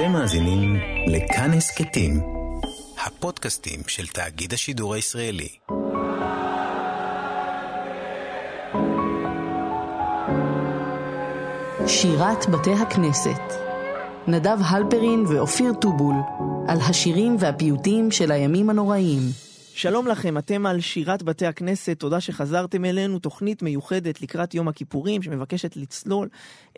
אתם מאזינים לכאן הסכתים, הפודקאסטים של תאגיד השידור הישראלי. שירת בתי הכנסת נדב הלפרין ואופיר טובול על השירים והפיוטים של הימים הנוראים. שלום לכם, אתם על שירת בתי הכנסת, תודה שחזרתם אלינו, תוכנית מיוחדת לקראת יום הכיפורים שמבקשת לצלול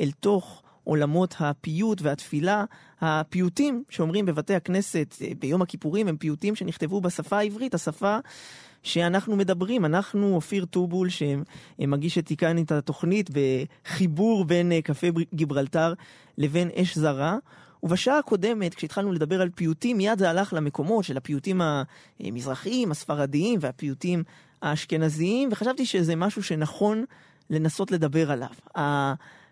אל תוך עולמות הפיוט והתפילה. הפיוטים שאומרים בבתי הכנסת אה, ביום הכיפורים הם פיוטים שנכתבו בשפה העברית, השפה שאנחנו מדברים. אנחנו, אופיר טובול, שמגיש את כאן את התוכנית בחיבור בין אה, קפה גיברלטר לבין אש זרה. ובשעה הקודמת, כשהתחלנו לדבר על פיוטים, מיד זה הלך למקומות של הפיוטים המזרחיים, הספרדיים והפיוטים האשכנזיים, וחשבתי שזה משהו שנכון לנסות לדבר עליו.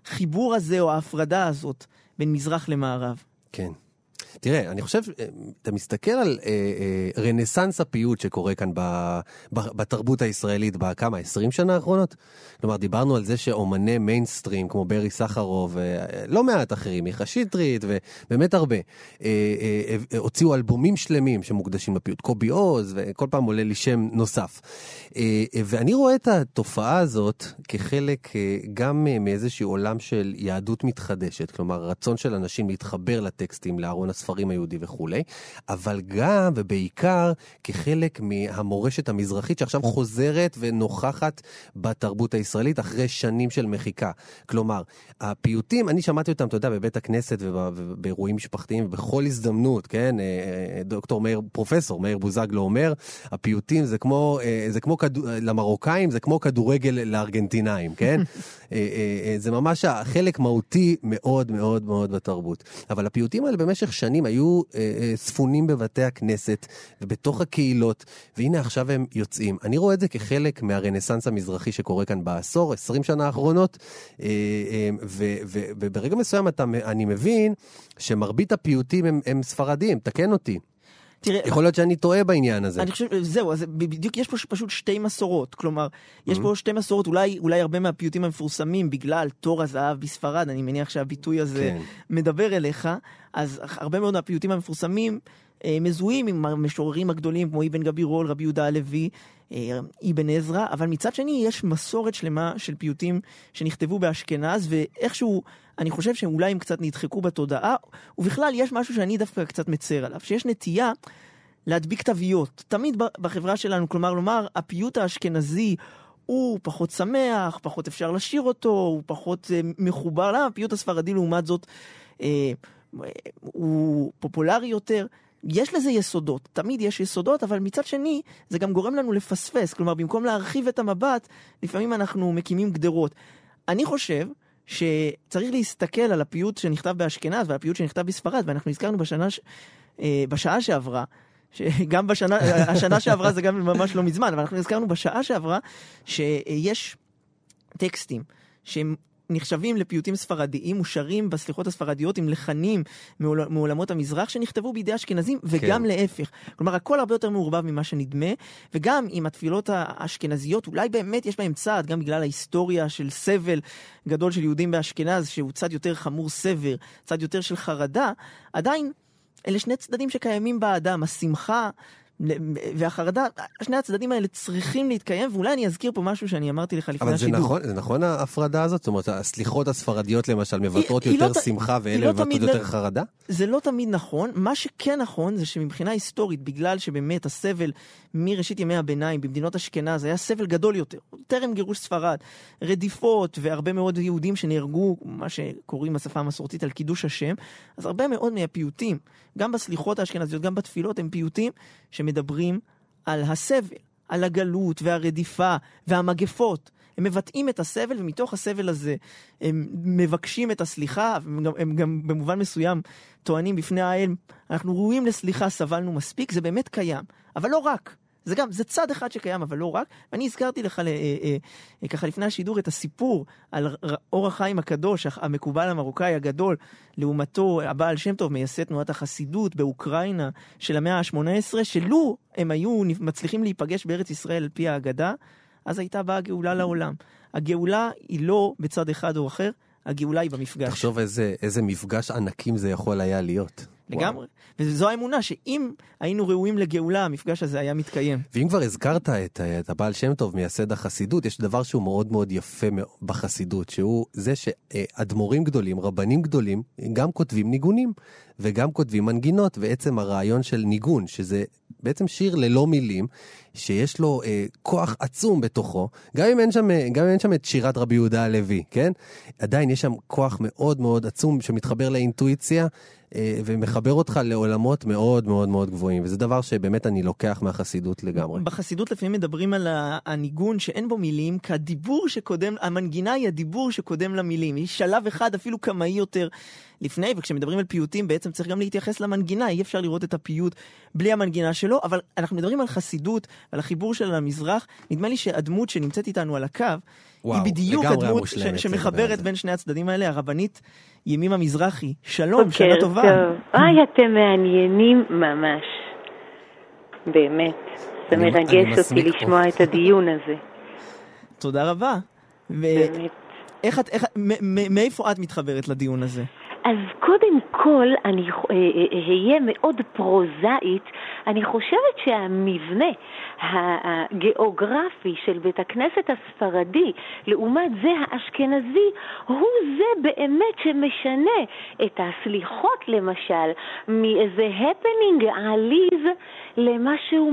החיבור הזה או ההפרדה הזאת בין מזרח למערב. כן. תראה, אני חושב, אה, אתה מסתכל על אה, אה, רנסאנס הפיוט שקורה כאן ב, ב, בתרבות הישראלית בכמה, 20 שנה האחרונות? כלומר, דיברנו על זה שאומני מיינסטרים כמו ברי סחרוב, ולא מעט אחרים, מיכה שטרית ובאמת הרבה, אה, אה, אה, הוציאו אלבומים שלמים שמוקדשים לפיוט. קובי עוז, וכל פעם עולה לי שם נוסף. אה, אה, ואני רואה את התופעה הזאת כחלק אה, גם אה, מאיזשהו עולם של יהדות מתחדשת, כלומר, רצון של אנשים להתחבר לטקסטים, לארון הספרים היהודי וכולי, אבל גם ובעיקר כחלק מהמורשת המזרחית שעכשיו חוזרת ונוכחת בתרבות הישראלית אחרי שנים של מחיקה. כלומר, הפיוטים, אני שמעתי אותם, אתה יודע, בבית הכנסת ובאירועים משפחתיים ובכל הזדמנות, כן? אה, אה, דוקטור מאיר, פרופסור מאיר בוזגלו אומר, הפיוטים זה כמו, אה, זה כמו כדור, למרוקאים, זה כמו כדורגל לארגנטינאים, כן? זה ממש חלק מהותי מאוד מאוד מאוד בתרבות. אבל הפיוטים האלה במשך שנים היו ספונים בבתי הכנסת ובתוך הקהילות, והנה עכשיו הם יוצאים. אני רואה את זה כחלק מהרנסאנס המזרחי שקורה כאן בעשור, 20 שנה האחרונות, וברגע מסוים אתה, אני מבין שמרבית הפיוטים הם, הם ספרדים, תקן אותי. תראה, יכול להיות שאני טועה בעניין הזה. אני חושב, זהו, אז בדיוק יש פה פשוט שתי מסורות. כלומר, יש mm-hmm. פה שתי מסורות, אולי, אולי הרבה מהפיוטים המפורסמים בגלל תור הזהב בספרד, אני מניח שהביטוי הזה כן. מדבר אליך, אז הרבה מאוד מהפיוטים המפורסמים אה, מזוהים עם המשוררים הגדולים כמו אבן גבירול, רבי יהודה הלוי, אה, אבן עזרא, אבל מצד שני יש מסורת שלמה של פיוטים שנכתבו באשכנז, ואיכשהו אני חושב שאולי הם קצת נדחקו בתודעה, ובכלל יש משהו שאני דווקא קצת מצר עליו, שיש נטייה להדביק תוויות. תמיד בחברה שלנו, כלומר לומר, הפיוט האשכנזי הוא פחות שמח, פחות אפשר לשיר אותו, הוא פחות אה, מחובר. למה הפיוט הספרדי לעומת זאת אה, הוא פופולרי יותר? יש לזה יסודות, תמיד יש יסודות, אבל מצד שני, זה גם גורם לנו לפספס. כלומר, במקום להרחיב את המבט, לפעמים אנחנו מקימים גדרות. אני חושב שצריך להסתכל על הפיוט שנכתב באשכנז ועל הפיוט שנכתב בספרד, ואנחנו הזכרנו בשנה, אה, בשעה שעברה, שגם בשנה, השנה שעברה זה גם ממש לא מזמן, אבל אנחנו הזכרנו בשעה שעברה שיש טקסטים שהם נחשבים לפיוטים ספרדיים, מושרים בסליחות הספרדיות עם לחנים מעול, מעולמות המזרח שנכתבו בידי אשכנזים, וגם כן. להפך. כלומר, הכל הרבה יותר מעורבב ממה שנדמה, וגם עם התפילות האשכנזיות, אולי באמת יש בהם צעד, גם בגלל ההיסטוריה של סבל גדול של יהודים באשכנז, שהוא צד יותר חמור סבר, צד יותר של חרדה, עדיין אלה שני צדדים שקיימים באדם, השמחה והחרדה, שני הצדדים האלה צריכים להתקיים, ואולי אני אזכיר פה משהו שאני אמרתי לך לפני השידור. אבל זה נכון, זה נכון ההפרדה הזאת? זאת אומרת, הסליחות הספרדיות למשל מבטאות יותר לא, שמחה ואלה לא מבטאות יותר חרדה? זה לא תמיד נכון. מה שכן נכון זה שמבחינה היסטורית, בגלל שבאמת הסבל מראשית ימי הביניים במדינות אשכנז היה סבל גדול יותר, טרם גירוש ספרד, רדיפות והרבה מאוד יהודים שנהרגו, מה שקוראים בשפה המסורתית על קידוש השם, אז הרבה מאוד מהפיוטים, גם בסליחות האשכנזיות, גם בתפילות, הם פיוטים שמדברים על הסבל, על הגלות והרדיפה והמגפות. הם מבטאים את הסבל, ומתוך הסבל הזה הם מבקשים את הסליחה, הם גם, הם גם במובן מסוים טוענים בפני האל, אנחנו ראויים לסליחה, סבלנו מספיק, זה באמת קיים. אבל לא רק. זה גם, זה צד אחד שקיים, אבל לא רק. ואני הזכרתי לך, אה, אה, אה, ככה לפני השידור, את הסיפור על אור החיים הקדוש, המקובל המרוקאי הגדול, לעומתו הבעל שם טוב, מייסד תנועת החסידות באוקראינה של המאה ה-18, שלו הם היו מצליחים להיפגש בארץ ישראל על פי ההגדה, אז הייתה באה גאולה לעולם. הגאולה היא לא בצד אחד או אחר, הגאולה היא במפגש. תחשוב איזה, איזה מפגש ענקים זה יכול היה להיות. לגמרי. וזו האמונה שאם היינו ראויים לגאולה, המפגש הזה היה מתקיים. ואם כבר הזכרת את, את הבעל שם טוב, מייסד החסידות, יש דבר שהוא מאוד מאוד יפה בחסידות, שהוא זה שאדמו"רים גדולים, רבנים גדולים, גם כותבים ניגונים וגם כותבים מנגינות, ועצם הרעיון של ניגון, שזה בעצם שיר ללא מילים, שיש לו אה, כוח עצום בתוכו, גם אם, אין שם, גם אם אין שם את שירת רבי יהודה הלוי, כן? עדיין יש שם כוח מאוד מאוד עצום שמתחבר לאינטואיציה. אה, ומחבר אותך לעולמות מאוד מאוד מאוד גבוהים, וזה דבר שבאמת אני לוקח מהחסידות לגמרי. בחסידות לפעמים מדברים על הניגון שאין בו מילים, כי הדיבור שקודם, המנגינה היא הדיבור שקודם למילים, היא שלב אחד אפילו קמאי יותר לפני, וכשמדברים על פיוטים בעצם צריך גם להתייחס למנגינה, אי אפשר לראות את הפיוט בלי המנגינה שלו, אבל אנחנו מדברים על חסידות, על החיבור שלה למזרח, נדמה לי שהדמות שנמצאת איתנו על הקו, וואו, היא בדיוק הדמות ש- שמחברת בין שני הצדדים האלה, הרבנית ימימה מזרחי. שלום, שנה טובה. טוב. אוי, אתם מעניינים ממש. באמת. זה מרגש אותי לשמוע את הדיון הזה. תודה רבה. באמת. איך את, איך, מאיפה את מתחברת לדיון הזה? אז קודם כל, אני אהיה מאוד פרוזאית, אני חושבת שהמבנה הגיאוגרפי של בית הכנסת הספרדי לעומת זה האשכנזי הוא זה באמת שמשנה את הסליחות למשל מאיזה הפנינג עליז למשהו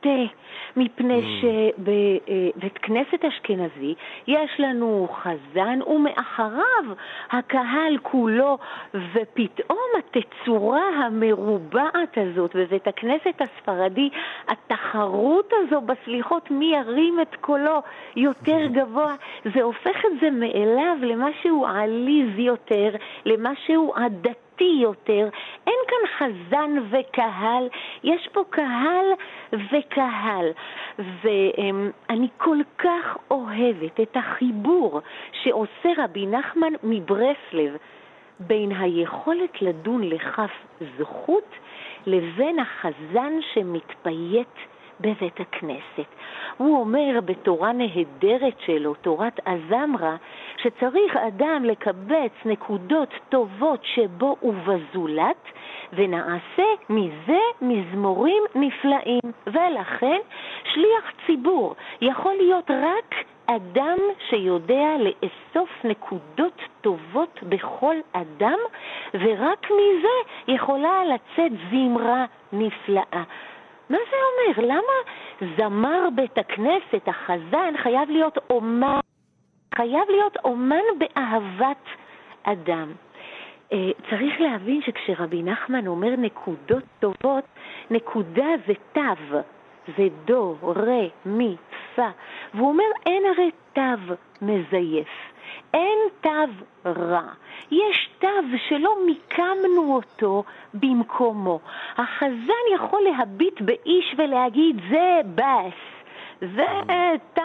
מתחטא. מפני mm. שבבית כנסת אשכנזי יש לנו חזן ומאחריו הקהל כולו, ופתאום התצורה המרובעת הזאת בבית הכנסת הספרדי, התחרות הזו בסליחות מי ירים את קולו יותר גבוה, זה הופך את זה מאליו למשהו עליז יותר, למשהו עדתי. איטי יותר, אין כאן חזן וקהל, יש פה קהל וקהל. ואני כל כך אוהבת את החיבור שעושה רבי נחמן מברסלב בין היכולת לדון לכף זכות לבין החזן שמתפייט בבית הכנסת. הוא אומר בתורה נהדרת שלו, תורת הזמרה, שצריך אדם לקבץ נקודות טובות שבו ובזולת, ונעשה מזה מזמורים נפלאים. ולכן שליח ציבור יכול להיות רק אדם שיודע לאסוף נקודות טובות בכל אדם, ורק מזה יכולה לצאת זמרה נפלאה. מה זה אומר? למה זמר בית הכנסת, החזן, חייב להיות אומן, חייב להיות אומן באהבת אדם? Uh, צריך להבין שכשרבי נחמן אומר נקודות טובות, נקודה זה תו, זה דו, רה, מי, פה, והוא אומר אין הרי תו מזייף. אין תו רע. יש תו שלא מיקמנו אותו במקומו. החזן יכול להביט באיש ולהגיד זה בס, זה תו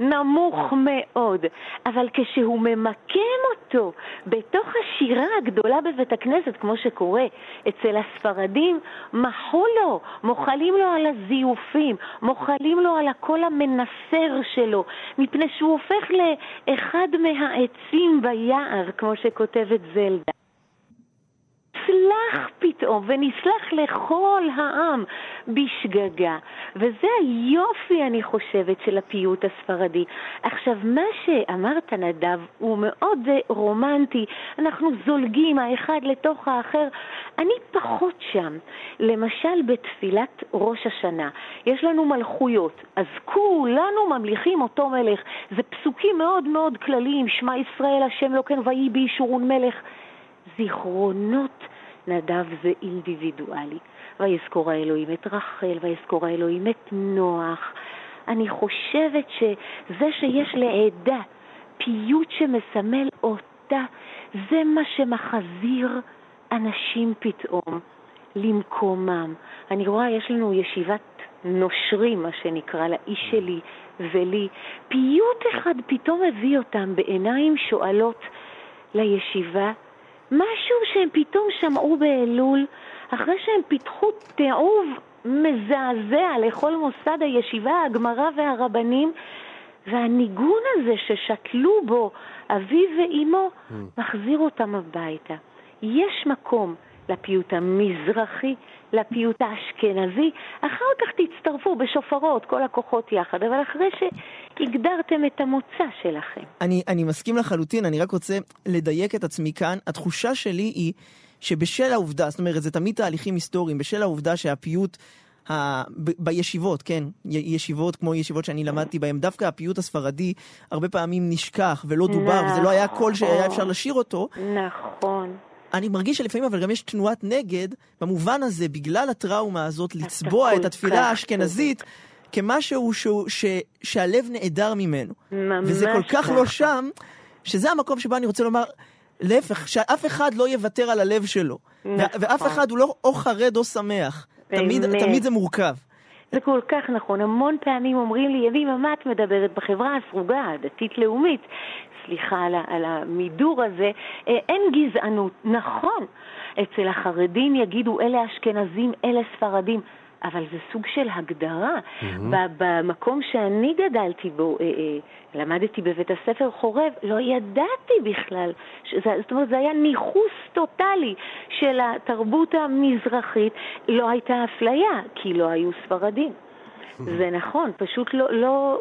נמוך מאוד, אבל כשהוא ממקם אותו בתוך השירה הגדולה בבית הכנסת, כמו שקורה אצל הספרדים, מחו לו, מוחלים לו על הזיופים, מוחלים לו על הקול המנסר שלו, מפני שהוא הופך לאחד מהעצים ביער, כמו שכותבת זלדה. נסלח פתאום, ונסלח לכל העם בשגגה. וזה היופי, אני חושבת, של הפיוט הספרדי. עכשיו, מה שאמרת, נדב, הוא מאוד רומנטי. אנחנו זולגים האחד לתוך האחר. אני פחות שם. למשל, בתפילת ראש השנה, יש לנו מלכויות, אז כולנו ממליכים אותו מלך. זה פסוקים מאוד מאוד כלליים, שמע ישראל, השם לא כן ויהי בישורון מלך. זיכרונות נדב זה אינדיבידואלי. ויזכור האלוהים את רחל, ויזכור האלוהים את נוח. אני חושבת שזה שיש לעדה פיוט שמסמל אותה, זה מה שמחזיר אנשים פתאום למקומם. אני רואה, יש לנו ישיבת נושרים, מה שנקרא, לאיש שלי ולי. פיוט אחד פתאום הביא אותם בעיניים שואלות לישיבה משהו שהם פתאום שמעו באלול, אחרי שהם פיתחו תיעוב מזעזע לכל מוסד הישיבה, הגמרא והרבנים, והניגון הזה ששתלו בו אביו ואימו, mm. מחזיר אותם הביתה. יש מקום לפיוט המזרחי, לפיוט האשכנזי, אחר כך תצטרפו בשופרות, כל הכוחות יחד, אבל אחרי שהגדרתם את המוצא שלכם. אני, אני מסכים לחלוטין, אני רק רוצה לדייק את עצמי כאן. התחושה שלי היא שבשל העובדה, זאת אומרת, זה תמיד תהליכים היסטוריים, בשל העובדה שהפיוט... ה... ב... בישיבות, כן, ישיבות כמו ישיבות שאני למדתי בהן, דווקא הפיוט הספרדי הרבה פעמים נשכח ולא דובר, נכון. וזה לא היה קול שהיה אפשר לשיר אותו. נכון. אני מרגיש שלפעמים אבל גם יש תנועת נגד, במובן הזה, בגלל הטראומה הזאת, לצבוע את התפילה האשכנזית כמשהו שהוא, ש, שהלב נעדר ממנו. ממש וזה כל כך לא שם, שזה המקום שבו אני רוצה לומר, להפך, שאף אחד לא יוותר על הלב שלו. נכון. ואף אחד הוא לא או חרד או שמח. תמיד, תמיד זה מורכב. זה כל כך נכון. המון פעמים אומרים לי, יבימה, מה את מדברת בחברה הסרוגה, הדתית-לאומית? סליחה על, על המידור הזה, אה, אין גזענות. נכון, אצל החרדים יגידו אלה אשכנזים, אלה ספרדים. אבל זה סוג של הגדרה. Mm-hmm. במקום שאני גדלתי בו, אה, אה, למדתי בבית הספר חורב, לא ידעתי בכלל. שזה, זאת אומרת, זה היה ניכוס טוטאלי של התרבות המזרחית. לא הייתה אפליה, כי לא היו ספרדים. Mm-hmm. זה נכון, פשוט לא, לא,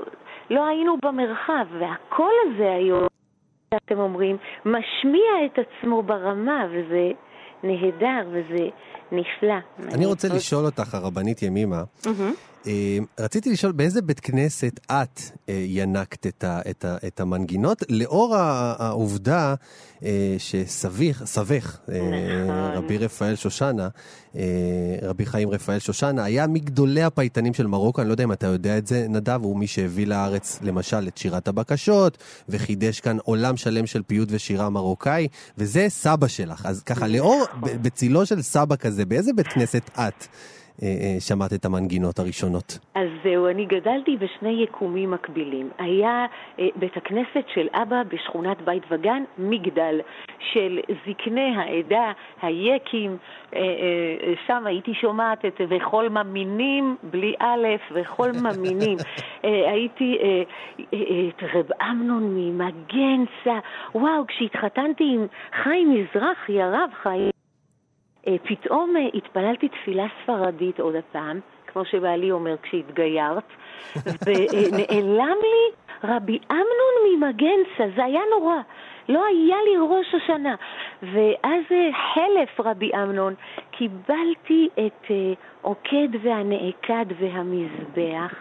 לא היינו במרחב, והקול הזה היום, שאתם אומרים, משמיע את עצמו ברמה, וזה נהדר, וזה נפלא. אני רוצה לשאול אותך, הרבנית ימימה, רציתי לשאול באיזה בית כנסת את אה, ינקת את, ה, את, ה, את המנגינות, לאור העובדה אה, שסביך, סבך, נכון. רבי רפאל שושנה, רבי חיים רפאל שושנה, היה מגדולי הפייטנים של מרוקו, אני לא יודע אם אתה יודע את זה, נדב, הוא מי שהביא לארץ למשל את שירת הבקשות, וחידש כאן עולם שלם של פיוט ושירה מרוקאי, וזה סבא שלך. אז ככה, לאור, בצילו של סבא כזה, באיזה בית כנסת את? אה, אה, שמעת את המנגינות הראשונות? אז זהו, אני גדלתי בשני יקומים מקבילים. היה אה, בית הכנסת של אבא בשכונת בית וגן, מגדל, של זקני העדה, היקים, שם הייתי שומעת את וכל ממינים, בלי א', וכל ממינים. הייתי את רב אמנון ממגנצה, וואו, כשהתחתנתי עם חיים מזרחי, הרב חיים... אה, פתאום אה, התפללתי תפילה ספרדית עוד הפעם, כמו שבעלי אומר כשהתגיירת, ונעלם לי רבי אמנון ממגנצה, זה היה נורא. לא היה לי ראש השנה. ואז אה, חלף רבי אמנון, קיבלתי את עוקד והנעקד והמזבח.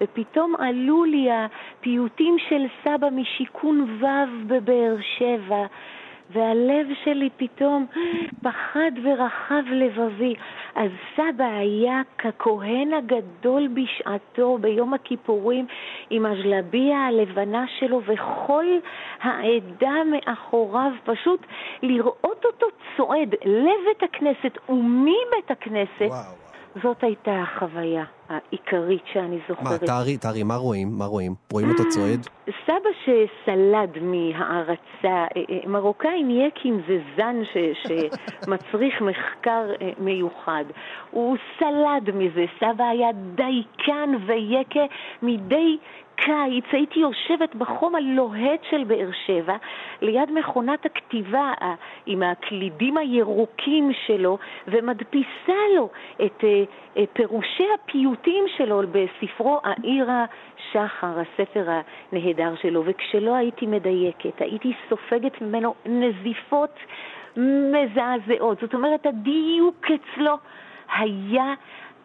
ופתאום עלו לי הפיוטים של סבא משיכון ו' בבאר שבע, והלב שלי פתאום פחד ורחב לבבי. אז סבא היה ככהן הגדול בשעתו ביום הכיפורים עם הז'לביה הלבנה שלו וכל העדה מאחוריו, פשוט לראות אותו צועד לבית הכנסת ומבית הכנסת. וואו. זאת הייתה החוויה העיקרית שאני זוכרת. מה, תארי, תארי, מה רואים? מה רואים? רואים אותו צועד? סבא שסלד מהערצה, אה, אה, מרוקאים יקים זה זן ש, שמצריך מחקר אה, מיוחד. הוא סלד מזה, סבא היה דייקן ויקה מדי קיץ הייתי יושבת בחום הלוהט של באר שבע, ליד מכונת הכתיבה עם הקלידים הירוקים שלו, ומדפיסה לו את uh, פירושי הפיוטים שלו בספרו העיר השחר, הספר הנהדר שלו. וכשלא הייתי מדייקת, הייתי סופגת ממנו נזיפות מזעזעות. זאת אומרת, הדיוק אצלו היה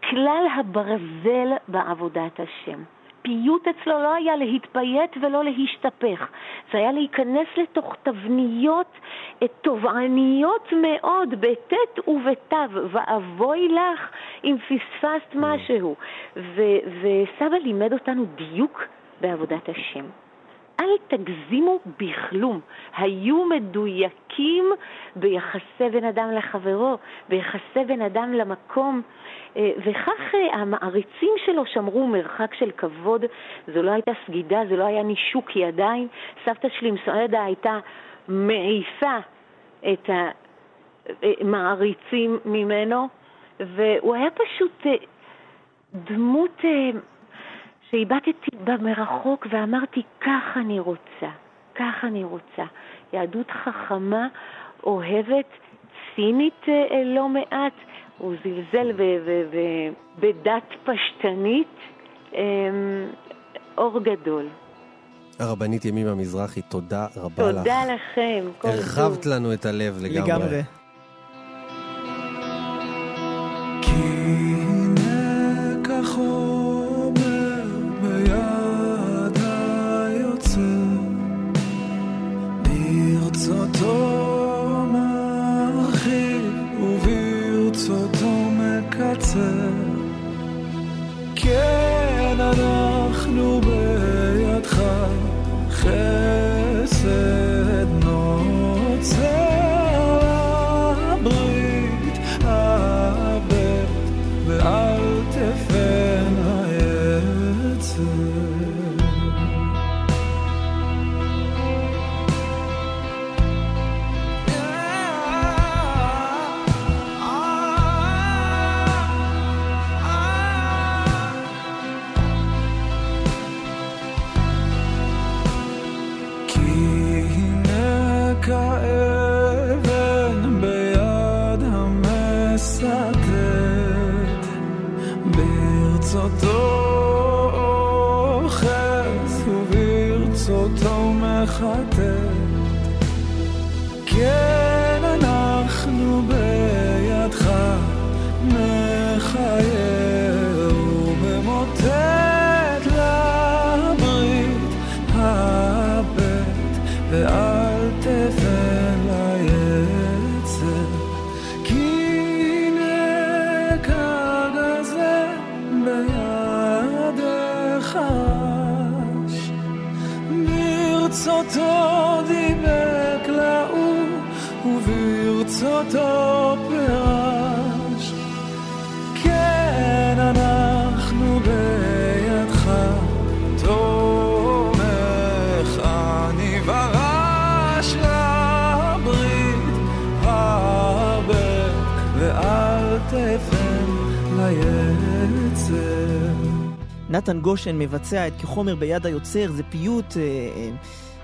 כלל הברזל בעבודת השם. הפיוט אצלו לא היה להתביית ולא להשתפך, זה היה להיכנס לתוך תבניות תובעניות מאוד, בט' ובתו, ואבוי לך אם פספסת mm. משהו. וסבא לימד אותנו דיוק בעבודת השם. אל תגזימו בכלום. היו מדויקים ביחסי בין אדם לחברו, ביחסי בין אדם למקום, אה, וכך אה, המעריצים שלו שמרו מרחק של כבוד. זו לא הייתה סגידה, זה לא היה נישוק ידיים. סבתא שלי מסועדה הייתה מעיפה את המעריצים ממנו, והוא היה פשוט אה, דמות שהבטתי בה מרחוק ואמרתי, כך אני רוצה, כך אני רוצה. יהדות חכמה, אוהבת, צינית אה, לא מעט, הוא זלזל בדת פשטנית, אמ, אור גדול. הרבנית ימימה מזרחי, תודה רבה לך. תודה לכם. הרחבת לנו את הלב לגמרי. לגמרי. פירש. כן, אנחנו בידך, תומך אני ורש לברית הרבה, ואל תפן ליצר. נתן גושן מבצע את כחומר ביד היוצר, זה פיוט... אה, אה,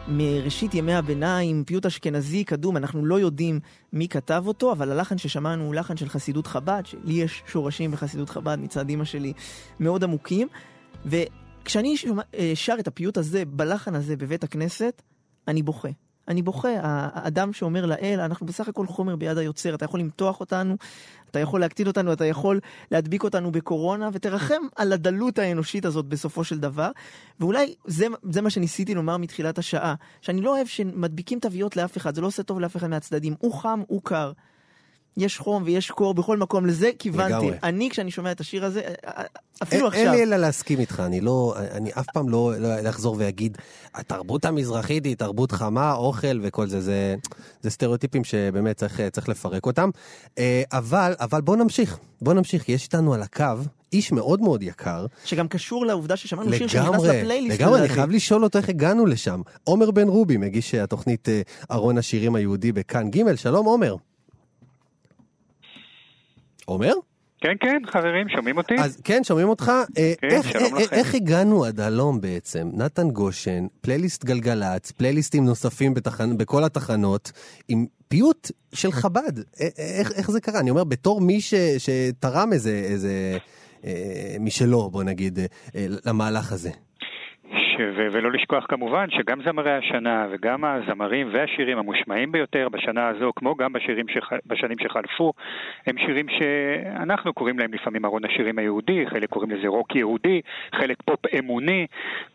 מראשית ימי הביניים, פיוט אשכנזי קדום, אנחנו לא יודעים מי כתב אותו, אבל הלחן ששמענו הוא לחן של חסידות חב"ד, שלי יש שורשים בחסידות חב"ד מצד אימא שלי מאוד עמוקים, וכשאני אה, שר את הפיוט הזה, בלחן הזה בבית הכנסת, אני בוכה. אני בוכה, האדם שאומר לאל, אנחנו בסך הכל חומר ביד היוצר, אתה יכול למתוח אותנו, אתה יכול להקטין אותנו, אתה יכול להדביק אותנו בקורונה, ותרחם על הדלות האנושית הזאת בסופו של דבר. ואולי זה, זה מה שניסיתי לומר מתחילת השעה, שאני לא אוהב שמדביקים תוויות לאף אחד, זה לא עושה טוב לאף אחד מהצדדים, הוא חם, הוא קר. יש חום ויש קור בכל מקום, לזה כיוונתי. לגמרי. אני, כשאני שומע את השיר הזה, אפילו עכשיו... אין לי אלא להסכים איתך, אני לא, אני אף פעם לא, לא אחזור ואגיד, התרבות המזרחית היא תרבות חמה, אוכל וכל זה, זה, זה סטריאוטיפים שבאמת צריך, צריך לפרק אותם. אה, אבל, אבל בוא נמשיך, בוא נמשיך, כי יש איתנו על הקו איש מאוד מאוד יקר. שגם קשור לעובדה ששמענו שיר שנכנס לפלייליסט. לגמרי, אני חייב לשאול אותו איך הגענו לשם. עומר בן רובי, מגיש התוכנית אה, ארון השירים היהודי בכאן ג', שלום עומר. עומר? כן, כן, חברים, שומעים אותי? אז כן, שומעים אותך. אה, כן, איך, שלום איך, לכם. איך הגענו עד הלום בעצם? נתן גושן, פלייליסט גלגלצ, פלייליסטים נוספים בתחנ... בכל התחנות, עם פיוט של חב"ד. איך, איך זה קרה? אני אומר, בתור מי ש, שתרם איזה, איזה אה, משלו, בוא נגיד, אה, למהלך הזה. ו- ולא לשכוח כמובן שגם זמרי השנה וגם הזמרים והשירים המושמעים ביותר בשנה הזו, כמו גם בשירים שח... בשנים שחלפו, הם שירים שאנחנו קוראים להם לפעמים ארון השירים היהודי, חלק קוראים לזה רוק יהודי, חלק פופ אמוני,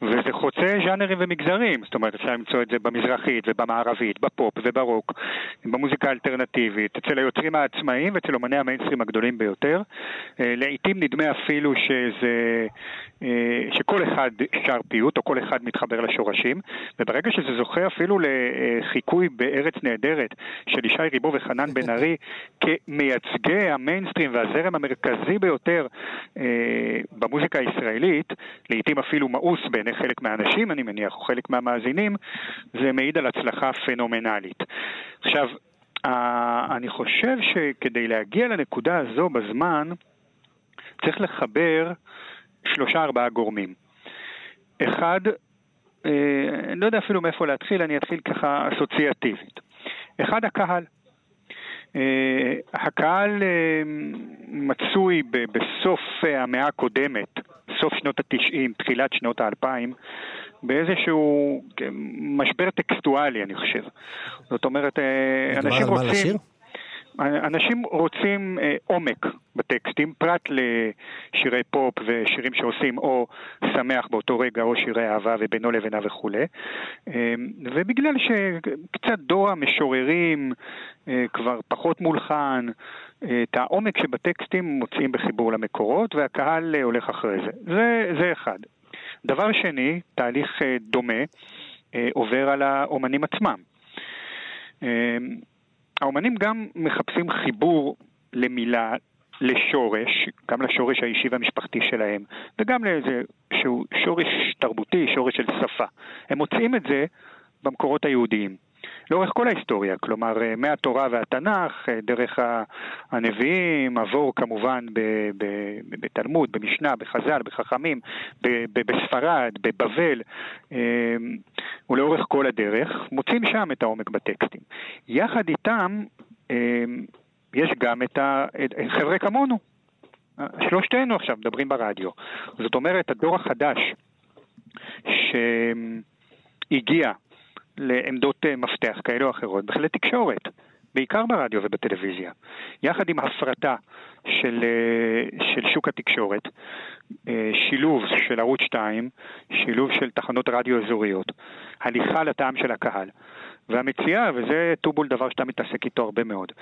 וזה חוצה ז'אנרים ומגזרים, זאת אומרת אפשר למצוא את זה במזרחית ובמערבית, בפופ וברוק, במוזיקה האלטרנטיבית, אצל היוצרים העצמאיים ואצל אומני המיינסטרים הגדולים ביותר. אה, לעיתים נדמה אפילו שזה, אה, שכל אחד שר פיוט או כל אחד מתחבר לשורשים, וברגע שזה זוכה אפילו לחיקוי בארץ נהדרת של ישי ריבו וחנן בן ארי כמייצגי המיינסטרים והזרם המרכזי ביותר אה, במוזיקה הישראלית, לעיתים אפילו מאוס בעיני חלק מהאנשים, אני מניח, או חלק מהמאזינים, זה מעיד על הצלחה פנומנלית. עכשיו, אני חושב שכדי להגיע לנקודה הזו בזמן, צריך לחבר שלושה ארבעה גורמים. אחד, אני לא יודע אפילו מאיפה להתחיל, אני אתחיל ככה אסוציאטיבית. אחד, הקהל. הקהל מצוי בסוף המאה הקודמת, סוף שנות התשעים, תחילת שנות האלפיים, באיזשהו כן, משבר טקסטואלי, אני חושב. זאת אומרת, אה, אנשים רוצים... אנשים רוצים אה, עומק בטקסטים, פרט לשירי פופ ושירים שעושים או שמח באותו רגע או שירי אהבה ובינו לבינה וכולי. אה, ובגלל שקצת דור המשוררים אה, כבר פחות מולחן, אה, את העומק שבטקסטים מוצאים בחיבור למקורות והקהל אה, הולך אחרי זה. זה, זה אחד. דבר שני, תהליך אה, דומה אה, עובר על האומנים עצמם. אה, האומנים גם מחפשים חיבור למילה, לשורש, גם לשורש האישי והמשפחתי שלהם, וגם לאיזה שהוא שורש תרבותי, שורש של שפה. הם מוצאים את זה במקורות היהודיים. לאורך כל ההיסטוריה, כלומר אה, מהתורה והתנ"ך, אה, דרך הנביאים, עבור כמובן בתלמוד, במשנה, בחז"ל, בחכמים, בספרד, בבבל, אה, ולאורך כל הדרך, מוצאים שם את העומק בטקסטים. יחד איתם יש גם את החבר'ה כמונו. שלושתנו עכשיו מדברים ברדיו. זאת אומרת, הדור החדש שהגיע לעמדות אה, מפתח כאלה או אחרות בכלי תקשורת, בעיקר ברדיו ובטלוויזיה. יחד עם הפרטה של, אה, של שוק התקשורת, אה, שילוב של ערוץ 2, שילוב של תחנות רדיו אזוריות, הליכה לטעם של הקהל. והמציאה, וזה טובול דבר שאתה מתעסק איתו הרבה מאוד,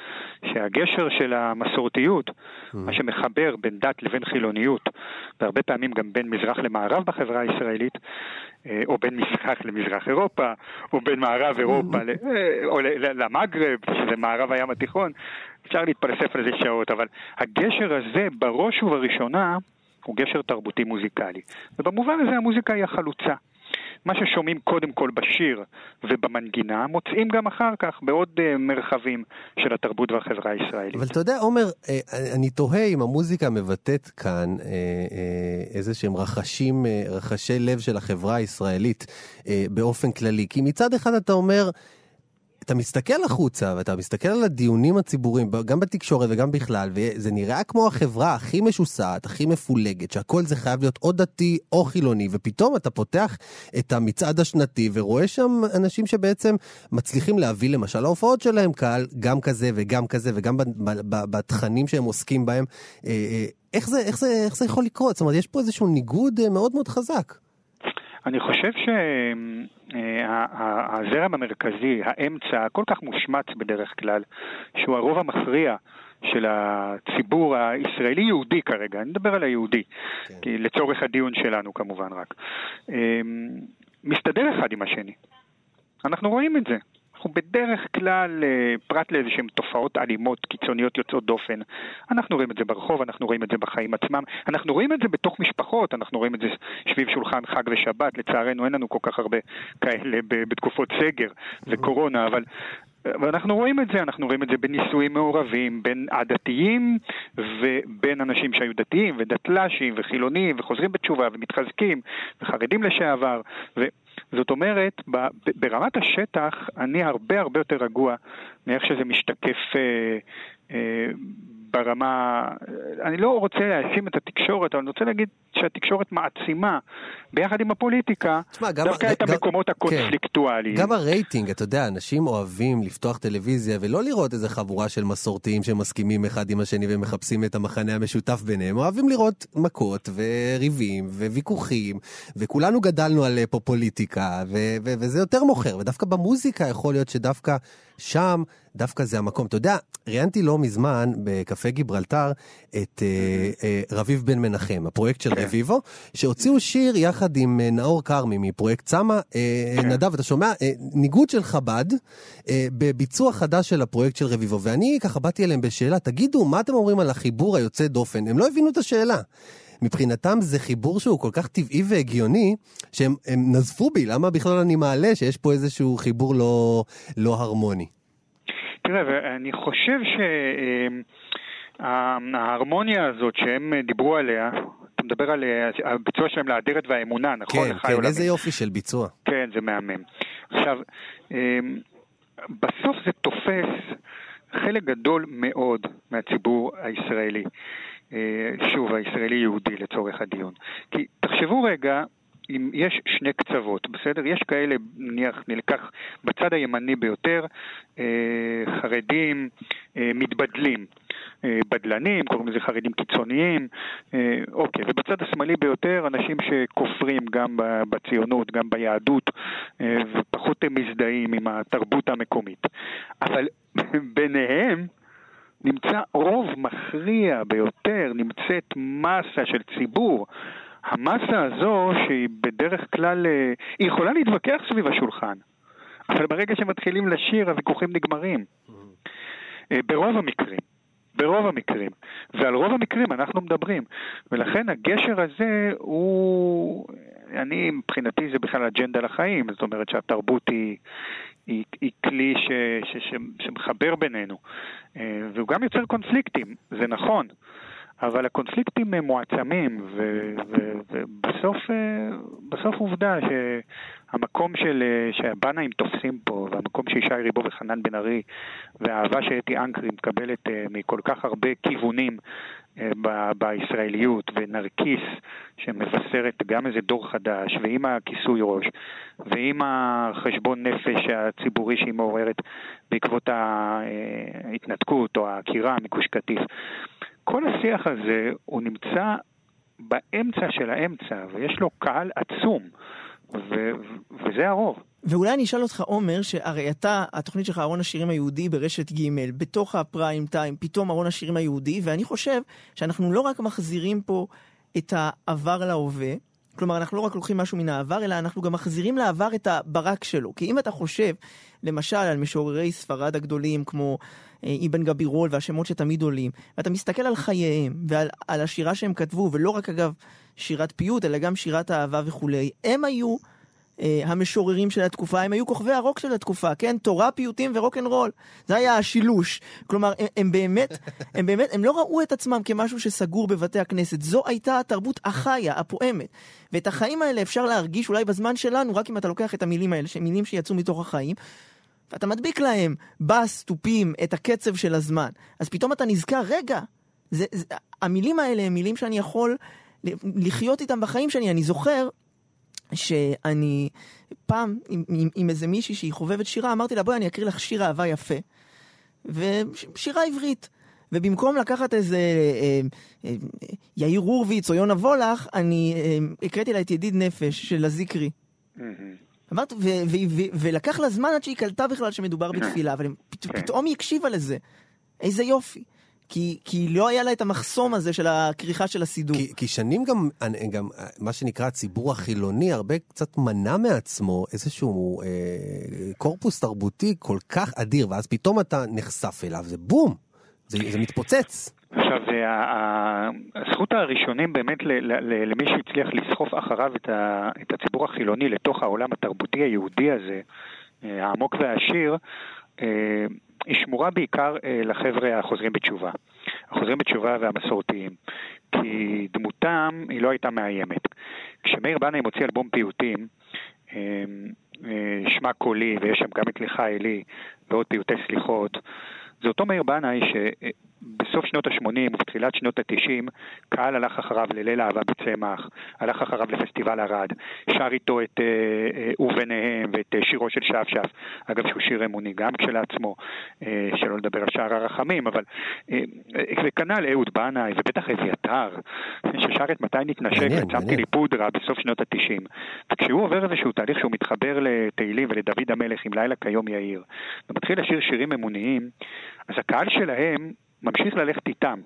שהגשר של המסורתיות, mm. מה שמחבר בין דת לבין חילוניות, והרבה פעמים גם בין מזרח למערב בחברה הישראלית, אה, או בין מזרח למזרח אירופה, או בין מערב אירופה אה, או למגרב, שזה מערב הים התיכון, אפשר להתפלסף על זה שעות, אבל הגשר הזה בראש ובראשונה הוא גשר תרבותי מוזיקלי. ובמובן הזה המוזיקה היא החלוצה. מה ששומעים קודם כל בשיר ובמנגינה, מוצאים גם אחר כך בעוד uh, מרחבים של התרבות והחברה הישראלית. אבל אתה יודע, עומר, אה, אני תוהה אם המוזיקה מבטאת כאן אה, איזה שהם רחשים, רחשי לב של החברה הישראלית באופן כללי. כי מצד אחד אתה אומר, אתה מסתכל החוצה ואתה מסתכל על הדיונים הציבוריים, גם בתקשורת וגם בכלל, וזה נראה כמו החברה הכי משוסעת, הכי מפולגת, שהכל זה חייב להיות או דתי או חילוני, ופתאום אתה פותח את המצעד השנתי ורואה שם אנשים שבעצם מצליחים להביא למשל להופעות שלהם קהל גם כזה וגם כזה, וגם בתכנים שהם עוסקים בהם. אה, אה, איך זה, איך, זה, איך זה יכול לקרות? זאת אומרת, יש פה איזשהו ניגוד אה, מאוד מאוד חזק. אני חושב שהזרם המרכזי, האמצע, כל כך מושמץ בדרך כלל, שהוא הרוב המכריע של הציבור הישראלי-יהודי כרגע, אני מדבר על היהודי, כן. לצורך הדיון שלנו כמובן רק, אמ, מסתדר אחד עם השני. אנחנו רואים את זה. אנחנו בדרך כלל, אה, פרט לאיזה שהן תופעות אלימות, קיצוניות יוצאות דופן, אנחנו רואים את זה ברחוב, אנחנו רואים את זה בחיים עצמם, אנחנו רואים את זה בתוך משפחות, אנחנו רואים את זה סביב שולחן חג ושבת, לצערנו אין לנו כל כך הרבה כאלה בתקופות סגר וקורונה, אבל ואנחנו רואים את זה, אנחנו רואים את זה בנישואים מעורבים, בין הדתיים ובין אנשים שהיו דתיים ודתל"שים וחילונים וחוזרים בתשובה ומתחזקים וחרדים לשעבר. ו... זאת אומרת, ברמת השטח אני הרבה הרבה יותר רגוע מאיך שזה משתקף אה, אה, ברמה, אני לא רוצה להאשים את התקשורת, אבל אני רוצה להגיד שהתקשורת מעצימה, ביחד עם הפוליטיקה, תשמע, גם, דווקא גם, את המקומות כן. הקונפליקטואליים. גם הרייטינג, אתה יודע, אנשים אוהבים לפתוח טלוויזיה ולא לראות איזה חבורה של מסורתיים שמסכימים אחד עם השני ומחפשים את המחנה המשותף ביניהם, אוהבים לראות מכות וריבים וויכוחים, וכולנו גדלנו על פה פוליטיקה, ו- ו- וזה יותר מוכר, ודווקא במוזיקה יכול להיות שדווקא שם, דווקא זה המקום. אתה יודע, ראיינתי לא מזמן בקפה גיברלטר את אה, אה, רביב בן מנחם, הפרויקט של. רביבו, שהוציאו שיר יחד עם אה, נאור כרמי מפרויקט צמא. אה, כן. נדב, אתה שומע? אה, ניגוד של חב"ד אה, בביצוע חדש של הפרויקט של רביבו, ואני ככה באתי אליהם בשאלה, תגידו, מה אתם אומרים על החיבור היוצא דופן? הם לא הבינו את השאלה. מבחינתם זה חיבור שהוא כל כך טבעי והגיוני, שהם נזפו בי, למה בכלל אני מעלה שיש פה איזשהו חיבור לא, לא הרמוני? תראה, ואני חושב שההרמוניה הזאת שהם דיברו עליה, מדבר על הביצוע שלהם לאדרת והאמונה, נכון? כן, כן, איזה יופי של ביצוע. כן, זה מהמם. עכשיו, בסוף זה תופס חלק גדול מאוד מהציבור הישראלי. שוב, הישראלי-יהודי לצורך הדיון. כי תחשבו רגע אם יש שני קצוות, בסדר? יש כאלה, נניח, נלקח בצד הימני ביותר, אה, חרדים אה, מתבדלים. אה, בדלנים, קוראים לזה חרדים קיצוניים, אוקיי, ובצד השמאלי ביותר אנשים שכופרים גם בציונות, גם ביהדות, ופחות מזדהים עם התרבות המקומית. אבל ביניהם נמצא רוב מכריע ביותר, נמצאת מסה של ציבור המסה הזו, שהיא בדרך כלל, אה, היא יכולה להתווכח סביב השולחן, אבל ברגע שמתחילים לשיר הוויכוחים נגמרים. אה, ברוב המקרים. ברוב המקרים. ועל רוב המקרים אנחנו מדברים. ולכן הגשר הזה הוא, אני, מבחינתי זה בכלל אג'נדה לחיים. זאת אומרת שהתרבות היא, היא, היא כלי ש, ש, ש, שמחבר בינינו. אה, והוא גם יוצר קונפליקטים, זה נכון. אבל הקונפליקטים מועצמים, ובסוף בסוף עובדה שהמקום של, שהבנאים תופסים פה, והמקום שישי ריבו וחנן בן ארי, והאהבה שאתי אנקרי מקבלת אה, מכל כך הרבה כיוונים אה, בישראליות, ונרקיס שמבשרת גם איזה דור חדש, ועם הכיסוי ראש, ועם החשבון נפש הציבורי שהיא מעוררת בעקבות ההתנתקות או העקירה מגוש קטיף. כל השיח הזה הוא נמצא באמצע של האמצע, ויש לו קהל עצום, ו- וזה הרוב. ואולי אני אשאל אותך, עומר, שהרי אתה, התוכנית שלך, ארון השירים היהודי ברשת ג', בתוך הפריים טיים, פתאום ארון השירים היהודי, ואני חושב שאנחנו לא רק מחזירים פה את העבר להווה, כלומר, אנחנו לא רק לוקחים משהו מן העבר, אלא אנחנו גם מחזירים לעבר את הברק שלו. כי אם אתה חושב, למשל, על משוררי ספרד הגדולים, כמו אה, אבן גבירול והשמות שתמיד עולים, ואתה מסתכל על חייהם ועל על השירה שהם כתבו, ולא רק, אגב, שירת פיוט, אלא גם שירת אהבה וכולי, הם היו... אה, המשוררים של התקופה, הם היו כוכבי הרוק של התקופה, כן? תורה, פיוטים ורוקנרול. זה היה השילוש. כלומר, הם, הם באמת, הם באמת, הם לא ראו את עצמם כמשהו שסגור בבתי הכנסת. זו הייתה התרבות החיה, הפועמת. ואת החיים האלה אפשר להרגיש אולי בזמן שלנו, רק אם אתה לוקח את המילים האלה, שהם מילים שיצאו מתוך החיים, ואתה מדביק להם בס, תופים, את הקצב של הזמן. אז פתאום אתה נזכר, רגע, זה, זה, המילים האלה הם מילים שאני יכול לחיות איתם בחיים שלי. אני זוכר שאני פעם עם, עם, עם איזה מישהי שהיא חובבת שירה, אמרתי לה בואי אני אקריא לך שיר אהבה יפה. ושירה עברית. ובמקום לקחת איזה אה, אה, יאיר הורוביץ או יונה וולך, אני אה, הקראתי לה את ידיד נפש של הזיקרי. אמרת, ולקח לה זמן עד שהיא קלטה בכלל שמדובר בתפילה, אבל פת, כן. פתאום היא הקשיבה לזה. איזה יופי. כי, כי לא היה לה את המחסום הזה של הכריכה של הסידור. כי, כי שנים גם, גם, מה שנקרא הציבור החילוני, הרבה קצת מנע מעצמו איזשהו אה, קורפוס תרבותי כל כך אדיר, ואז פתאום אתה נחשף אליו, זה בום, זה, זה מתפוצץ. עכשיו, הזכות הראשונים באמת למי שהצליח לסחוף אחריו את, הציבור החילוני לתוך העולם התרבותי היהודי הזה, אה, העמוק והעשיר, היא שמורה בעיקר אה, לחבר'ה החוזרים בתשובה. החוזרים בתשובה והמסורתיים. כי דמותם היא לא הייתה מאיימת. כשמאיר בנאי מוציא אלבום פיוטים, אה, אה, שמע קולי, ויש שם גם את לך אלי ועוד פיוטי סליחות, זה אותו מאיר בנאי ש... בסוף שנות ה-80 ובתחילת שנות ה-90, קהל הלך אחריו לליל אהבה בצמח, הלך אחריו לפסטיבל ערד, שר איתו את אה, אה, וביניהם ואת אה, שירו של שפשף, אגב שהוא שיר אמוני גם כשלעצמו, אה, שלא לדבר על שער הרחמים, אבל אה, וכנ"ל אהוד בנאי ובטח אביתר, ששר את מתי נתנשק וצמתי לי פודרה בסוף שנות ה-90. וכשהוא עובר איזשהו תהליך שהוא מתחבר לתהילים ולדוד המלך עם לילה כיום יאיר, ומתחיל לשיר שירים אמוניים, אז הקהל שלהם ממשיך ללכת איתם.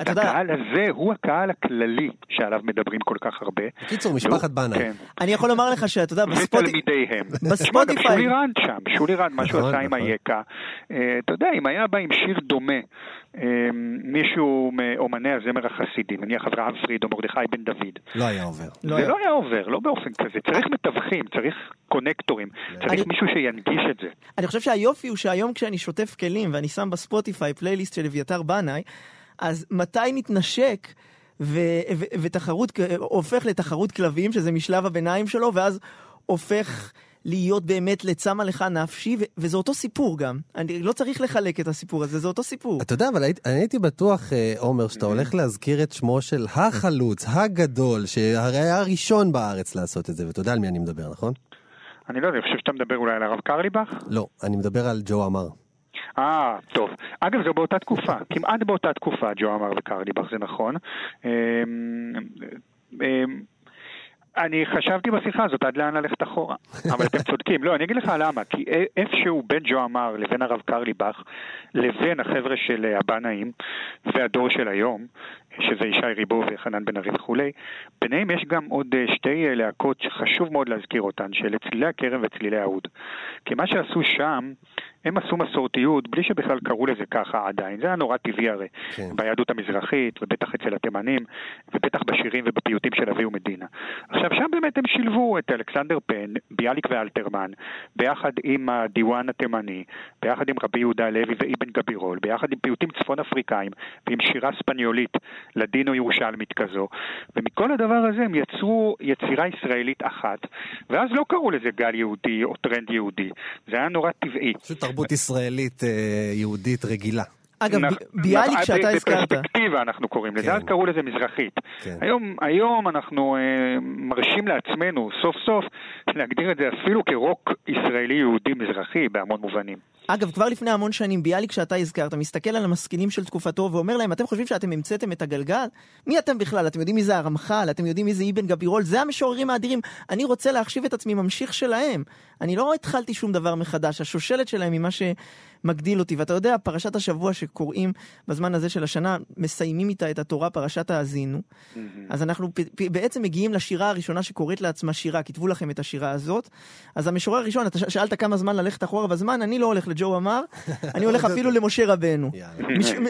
אתה יודע... הקהל הזה הוא הקהל הכללי שעליו מדברים כל כך הרבה. בקיצור, משפחת בנאי. כן. אני יכול לומר לך שאתה יודע, ותלמידיהם. בספוטיפיי. שולי רנד שם, שולי רנד, מה שהוא נכון, עשה עם נכון. אייכה. אה, אתה יודע, אם היה בא עם שיר דומה, אה, מישהו מאומני הזמר החסידי, נניח אברהם פריד או מרדכי בן דוד. לא היה עובר. לא זה לא היה עובר, לא באופן כזה. צריך מתווכים, צריך קונקטורים, צריך מישהו שינגיש את זה. אני חושב שהיופי הוא שהיום כשאני שוטף כלים ואני שם בספוטיפיי פלייליסט של אביתר בנאי, אז מתי נתנשק ותחרות, הופך לתחרות כלבים, שזה משלב הביניים שלו, ואז הופך להיות באמת לצמא לך נפשי, וזה אותו סיפור גם. אני לא צריך לחלק את הסיפור הזה, זה אותו סיפור. אתה יודע, אבל הייתי, אני הייתי בטוח, אה, עומר, שאתה הולך להזכיר את שמו של החלוץ, הגדול, שהרי היה הראשון בארץ לעשות את זה, ואתה יודע על מי אני מדבר, נכון? אני לא יודע, אני חושב שאתה מדבר אולי על הרב קרליבך? לא, אני מדבר על ג'ו אמר. אה, טוב. אגב, זה באותה תקופה, כמעט באותה תקופה, ג'ו אמר וקרליבך, זה נכון. אמ, אמ, אני חשבתי בשיחה הזאת עד לאן ללכת אחורה, אבל אתם צודקים. לא, אני אגיד לך למה, כי איפשהו בין ג'ו אמר לבין הרב קרליבך, לבין החבר'ה של הבנאים והדור של היום, שזה ישי ריבו וחנן בן ארי וכולי, ביניהם יש גם עוד אה, שתי אה, להקות שחשוב מאוד להזכיר אותן, של צלילי הכרם וצלילי האוד. כי מה שעשו שם, הם עשו מסורתיות בלי שבכלל קראו לזה ככה עדיין, זה היה נורא טבעי הרי, כן. ביהדות המזרחית, ובטח אצל התימנים, ובטח בשירים ובפיוטים של אבי ומדינה. עכשיו, שם באמת הם שילבו את אלכסנדר פן, ביאליק ואלתרמן, ביחד עם הדיוואן התימני, ביחד עם רבי יהודה הלוי ואיבן גבירול, ביחד עם פיוטים צפון אפריקאים, ועם שירה ספניולית לדינו ירושלמית כזו, ומכל הדבר הזה הם יצרו יצירה ישראלית אחת, ואז לא קראו לזה גל יהודי או טרנד יהודי, זה היה נורא טבעי. פשוט תרבות ישראלית אה, יהודית רגילה. אגב, ביאליק שאתה הזכרת. בפרספקטיבה אנחנו קוראים לזה, אז כן. קראו לזה מזרחית. כן. היום אנחנו אה, מרשים לעצמנו סוף סוף להגדיר את זה אפילו כרוק ישראלי יהודי מזרחי בהמון מובנים. אגב, כבר לפני המון שנים, ביאליק שאתה הזכרת, מסתכל על המשכילים של תקופתו ואומר להם, אתם חושבים שאתם המצאתם את הגלגל? מי אתם בכלל? אתם יודעים מי זה הרמח"ל? אתם יודעים מי זה אבן גבירול? זה המשוררים האדירים. אני רוצה להחשיב את עצמי ממשיך שלהם. אני לא התחלתי שום דבר מחדש. השושלת שלהם היא מה שמגדיל אותי. ואתה יודע, פרשת השבוע שקוראים בזמן הזה של השנה, מסיימים איתה את התורה, פרשת האזינו. Mm-hmm. אז אנחנו בעצם מגיעים לשירה הראשונה שקוראת לעצמה שירה. כתבו לכם את השירה הזאת. אז המשורר הראשון, אתה שאלת כמה זמן ללכת אחורה בזמן, אני לא הולך לג'ו אמר, אני הולך אפילו למשה רבנו.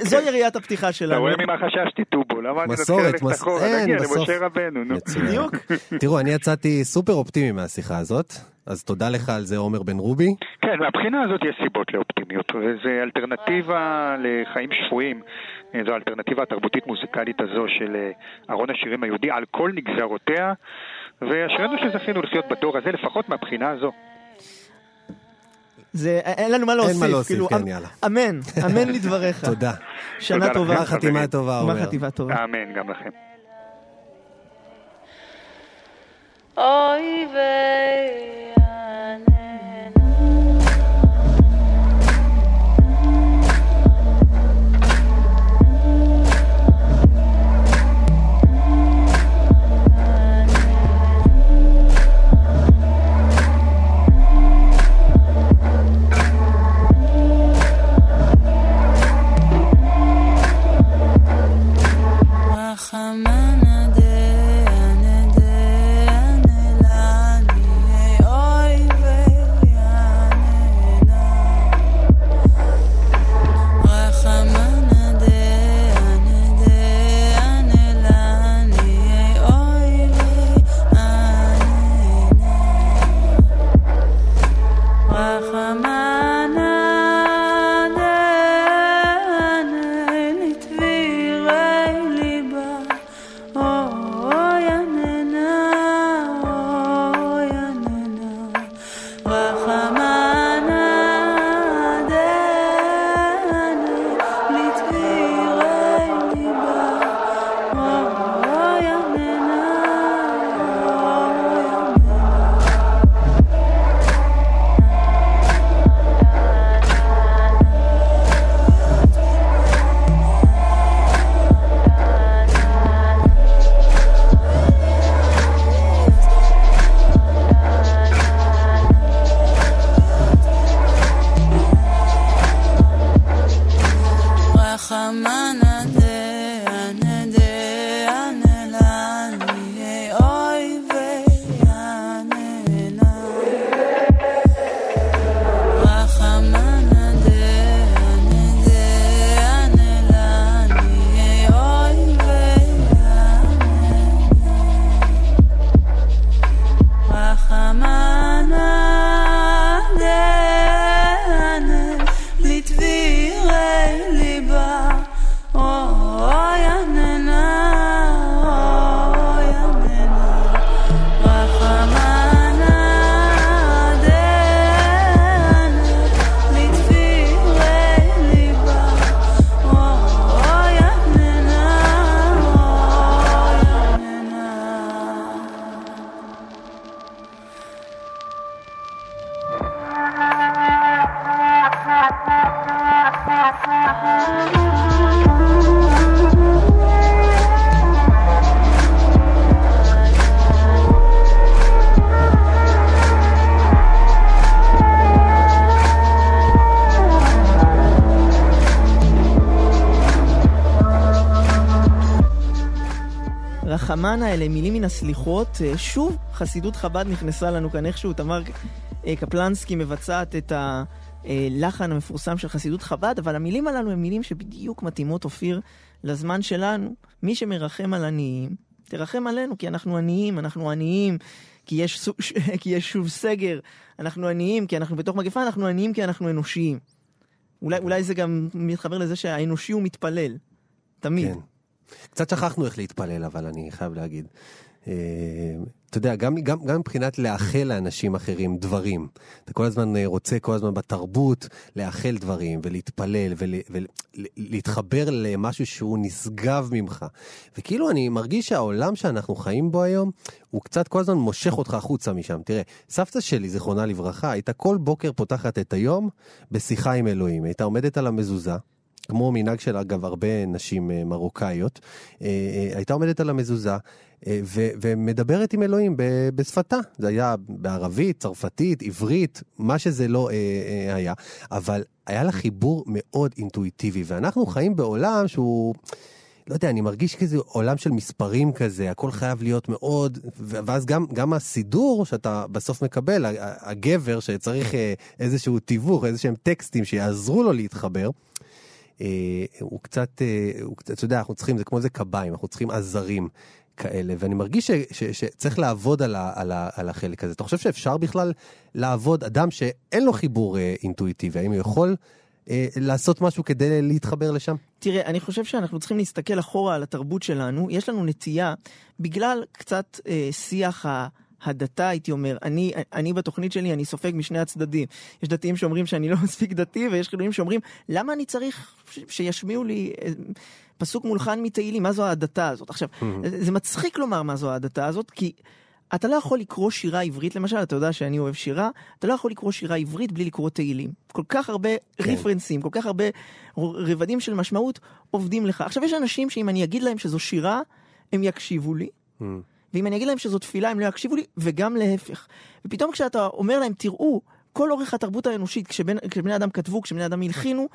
זו יריית הפתיחה שלנו. אתה רואה ממה חששתי טובו, למה אני נתחיל ללכת אחורה? נגיע למשה רבנו, נו. בדיוק. תראו, אני יצאתי סופר אופטימי מהשיחה הזאת. אז תודה לך על זה, עומר בן רובי. כן, מהבחינה הזאת יש סיבות לאופטימיות, וזו אלטרנטיבה לחיים שפויים. זו האלטרנטיבה התרבותית מוזיקלית הזו של אה, ארון השירים היהודי על כל נגזרותיה, ואשרינו שזכינו לחיות בדור הזה, לפחות מהבחינה הזו. זה, אין לנו מה להוסיף. אין מה להוסיף, כאילו, כן, יאללה. אמן, אמן לדבריך. תודה. שנה טובה. גמר חתימה טובה, עומר. גמר חתימה טובה. אמן, גם לכם. אוי ויי רחמנה אלה מילים מן הסליחות. אה, שוב, חסידות חב"ד נכנסה לנו כאן איכשהו, תמר אה, קפלנסקי מבצעת את הלחן המפורסם של חסידות חב"ד, אבל המילים הללו הן מילים שבדיוק מתאימות, אופיר, לזמן שלנו. מי שמרחם על עניים, תרחם עלינו, כי אנחנו עניים, אנחנו עניים, כי יש, כי יש שוב סגר, אנחנו עניים, כי אנחנו בתוך מגפה, אנחנו עניים כי אנחנו אנושיים. אולי, אולי זה גם מתחבר לזה שהאנושי הוא מתפלל, תמיד. כן. קצת שכחנו איך להתפלל, אבל אני חייב להגיד. אה, אתה יודע, גם, גם, גם מבחינת לאחל לאנשים אחרים דברים. אתה כל הזמן אה, רוצה, כל הזמן בתרבות, לאחל דברים ולהתפלל ולהתחבר למשהו שהוא נשגב ממך. וכאילו אני מרגיש שהעולם שאנחנו חיים בו היום, הוא קצת כל הזמן מושך אותך החוצה משם. תראה, סבתא שלי, זיכרונה לברכה, הייתה כל בוקר פותחת את היום בשיחה עם אלוהים. הייתה עומדת על המזוזה. כמו מנהג של אגב הרבה נשים אה, מרוקאיות, אה, אה, הייתה עומדת על המזוזה ו- ומדברת עם אלוהים בשפתה. זה היה בערבית, צרפתית, עברית, מה שזה לא היה, אבל היה לה חיבור מאוד אינטואיטיבי, ואנחנו חיים בעולם שהוא... לא יודע, אני מרגיש כזה עולם של מספרים כזה, הכל חייב להיות מאוד, ואז גם, גם הסידור שאתה בסוף מקבל, הגבר שצריך איזשהו תיווך, איזשהם טקסטים שיעזרו לו להתחבר, הוא קצת, אה, הוא אתה יודע, אנחנו צריכים, זה כמו איזה קביים, אנחנו צריכים עזרים כאלה, ואני מרגיש ש, ש, שצריך לעבוד על, ה, על, ה, על החלק הזה. אתה חושב שאפשר בכלל לעבוד, אדם שאין לו חיבור אה, אינטואיטיבי, האם הוא יכול... אה, לעשות משהו כדי להתחבר לשם? תראה, אני חושב שאנחנו צריכים להסתכל אחורה על התרבות שלנו. יש לנו נטייה, בגלל קצת אה, שיח ה... הדתה, הייתי אומר, אני, אני בתוכנית שלי, אני סופג משני הצדדים. יש דתיים שאומרים שאני לא מספיק דתי, ויש חילונים שאומרים, למה אני צריך שישמיעו לי אה, פסוק מולחן מתהילים? מה זו ההדתה הזאת? עכשיו, זה מצחיק לומר מה זו ההדתה הזאת, כי... אתה לא יכול לקרוא שירה עברית, למשל, אתה יודע שאני אוהב שירה, אתה לא יכול לקרוא שירה עברית בלי לקרוא תהילים. כל כך הרבה כן. ריפרנסים, כל כך הרבה רבדים של משמעות עובדים לך. עכשיו, יש אנשים שאם אני אגיד להם שזו שירה, הם יקשיבו לי. Mm. ואם אני אגיד להם שזו תפילה, הם לא יקשיבו לי, וגם להפך. ופתאום כשאתה אומר להם, תראו, כל אורך התרבות האנושית, כשבן, כשבני אדם כתבו, כשבני אדם הלחינו,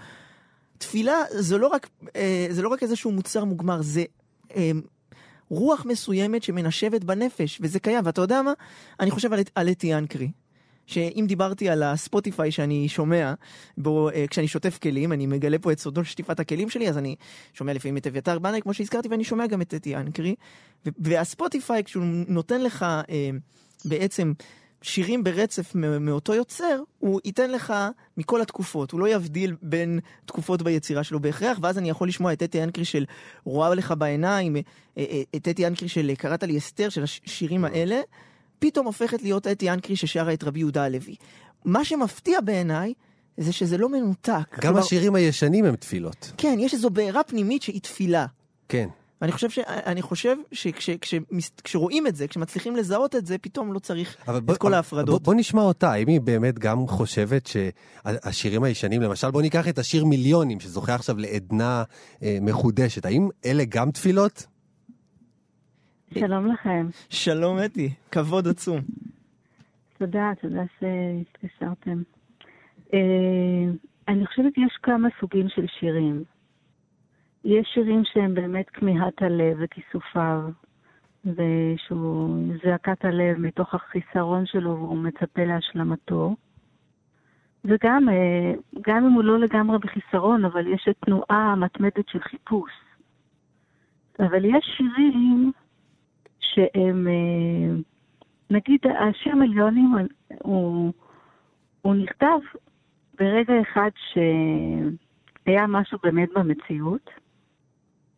תפילה זה לא רק, אה, זה לא רק איזשהו מוצר מוגמר, זה אה, רוח מסוימת שמנשבת בנפש, וזה קיים. ואתה יודע מה? אני חושב על אתי אנקרי. שאם דיברתי על הספוטיפיי שאני שומע בו uh, כשאני שוטף כלים, אני מגלה פה את סודות שטיפת הכלים שלי, אז אני שומע לפעמים את אביתר בנאי, כמו שהזכרתי, ואני שומע גם את אתי אנקרי. והספוטיפיי, כשהוא נותן לך uh, בעצם שירים ברצף מאותו יוצר, הוא ייתן לך מכל התקופות, הוא לא יבדיל בין תקופות ביצירה שלו בהכרח, ואז אני יכול לשמוע את אתי אנקרי של רואה לך בעיניים, אה, את אתי אנקרי של קראת לי אסתר, של השירים האלה. פתאום הופכת להיות אתי אנקרי ששרה את רבי יהודה הלוי. מה שמפתיע בעיניי, זה שזה לא מנותק. גם כלומר, השירים הישנים הם תפילות. כן, יש איזו בעירה פנימית שהיא תפילה. כן. ואני חושב, ש... אני חושב שכשרואים את זה, כשמצליחים לזהות את זה, פתאום לא צריך בוא, את כל ההפרדות. בוא, בוא נשמע אותה, האם היא באמת גם חושבת שהשירים הישנים, למשל בוא ניקח את השיר מיליונים, שזוכה עכשיו לעדנה אה, מחודשת, האם אלה גם תפילות? שלום לכם. שלום אתי, כבוד עצום. תודה, תודה שהתקשרתם. Uh, אני חושבת שיש כמה סוגים של שירים. יש שירים שהם באמת כמיהת הלב וכיסופיו, ושהוא זעקת הלב מתוך החיסרון שלו והוא מצפה להשלמתו. וגם, אה, גם אם הוא לא לגמרי בחיסרון, אבל יש את תנועה המתמדת של חיפוש. אבל יש שירים שהם, אה, נגיד, השיר מיליונים הוא, הוא נכתב ברגע אחד שהיה משהו באמת במציאות.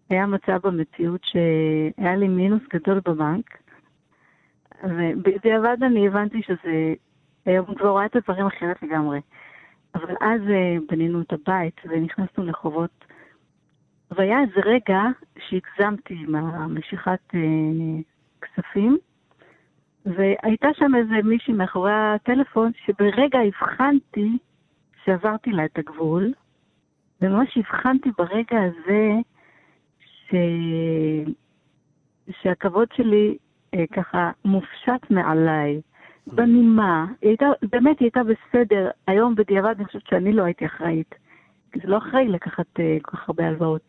היה מצב במציאות שהיה לי מינוס גדול בבנק, ובדיעבד אני הבנתי שזה, היום כבר רואה את הדברים אחרת לגמרי. אבל אז אה, בנינו את הבית ונכנסנו לחובות. והיה איזה רגע שהגזמתי עם המשיכת אה, כספים, והייתה שם איזה מישהי מאחורי הטלפון, שברגע הבחנתי שעברתי לה את הגבול, וממש הבחנתי ברגע הזה ש... שהכבוד שלי אה, ככה מופשט מעליי, בנימה. היא הייתה, באמת היא הייתה בסדר. היום בדיעבד אני חושבת שאני לא הייתי אחראית. כי זה לא אחראי לקחת אה, כל כך הרבה הלוואות.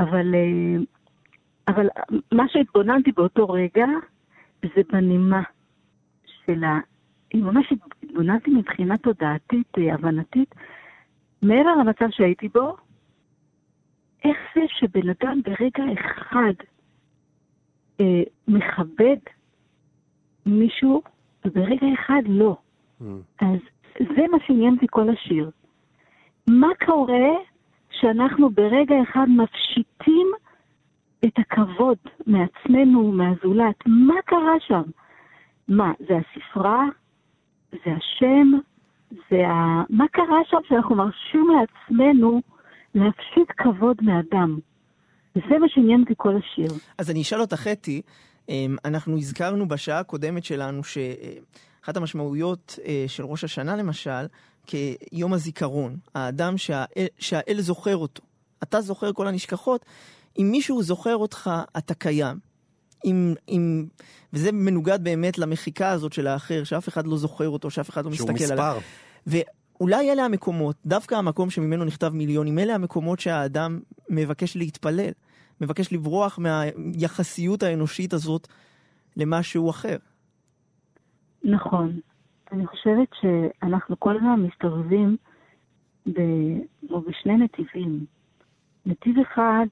אבל אה, אבל מה שהתבוננתי באותו רגע, זה בנימה של ה... ממש התבוננתי מבחינה תודעתית, אה, הבנתית, מעבר למצב שהייתי בו, איך זה שבן אדם ברגע אחד אה, מכבד מישהו, וברגע אחד לא. Mm. אז זה מה שעניין אותי כל השיר. מה קורה שאנחנו ברגע אחד מפשיטים את הכבוד מעצמנו, מהזולת? מה קרה שם? מה, זה הספרה? זה השם? זה ה... מה קרה שם שאנחנו מרשים לעצמנו להפשיט כבוד מאדם? וזה מה שעניין אותי כל השיר. אז אני אשאל אותך, אתי, אמ, אנחנו הזכרנו בשעה הקודמת שלנו שאחת המשמעויות אה, של ראש השנה למשל, כיום הזיכרון, האדם שהאל, שהאל זוכר אותו. אתה זוכר כל הנשכחות, אם מישהו זוכר אותך, אתה קיים. אם, אם, וזה מנוגד באמת למחיקה הזאת של האחר, שאף אחד לא זוכר אותו, שאף אחד לא מסתכל עליו. שהוא מספר. ואולי אלה המקומות, דווקא המקום שממנו נכתב מיליונים, אלה המקומות שהאדם מבקש להתפלל, מבקש לברוח מהיחסיות האנושית הזאת למשהו אחר. נכון. אני חושבת שאנחנו כל הזמן מסתובבים ב... בשני נתיבים. נתיב אחד,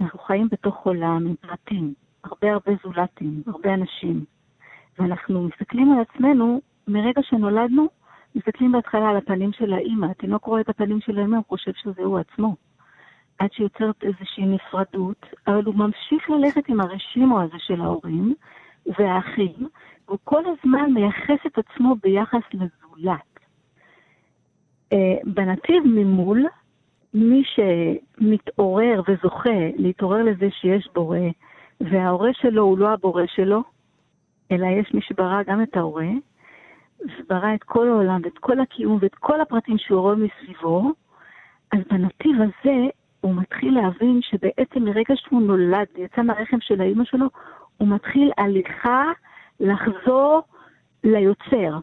אנחנו חיים בתוך עולם עם פרטים, הרבה הרבה זולתים, הרבה אנשים. ואנחנו מסתכלים על עצמנו, מרגע שנולדנו, מסתכלים בהתחלה על הפנים של האימא. התינוק רואה את הפנים של האימא, הוא חושב שזה הוא עצמו. עד שיוצרת איזושהי נפרדות, אבל הוא ממשיך ללכת עם הרשימו הזה של ההורים והאחים, והוא כל הזמן מייחס את עצמו ביחס לזולת. אה, בנתיב ממול, מי שמתעורר וזוכה להתעורר לזה שיש בורא, וההורה שלו הוא לא הבורא שלו, אלא יש מי שברא גם את ההורה, וברא את כל העולם ואת כל הקיום ואת כל הפרטים שהוא רואה מסביבו, אז בנתיב הזה הוא מתחיל להבין שבעצם מרגע שהוא נולד, יצא מהרחם של האימא שלו, הוא מתחיל הליכה לחזור ליוצר.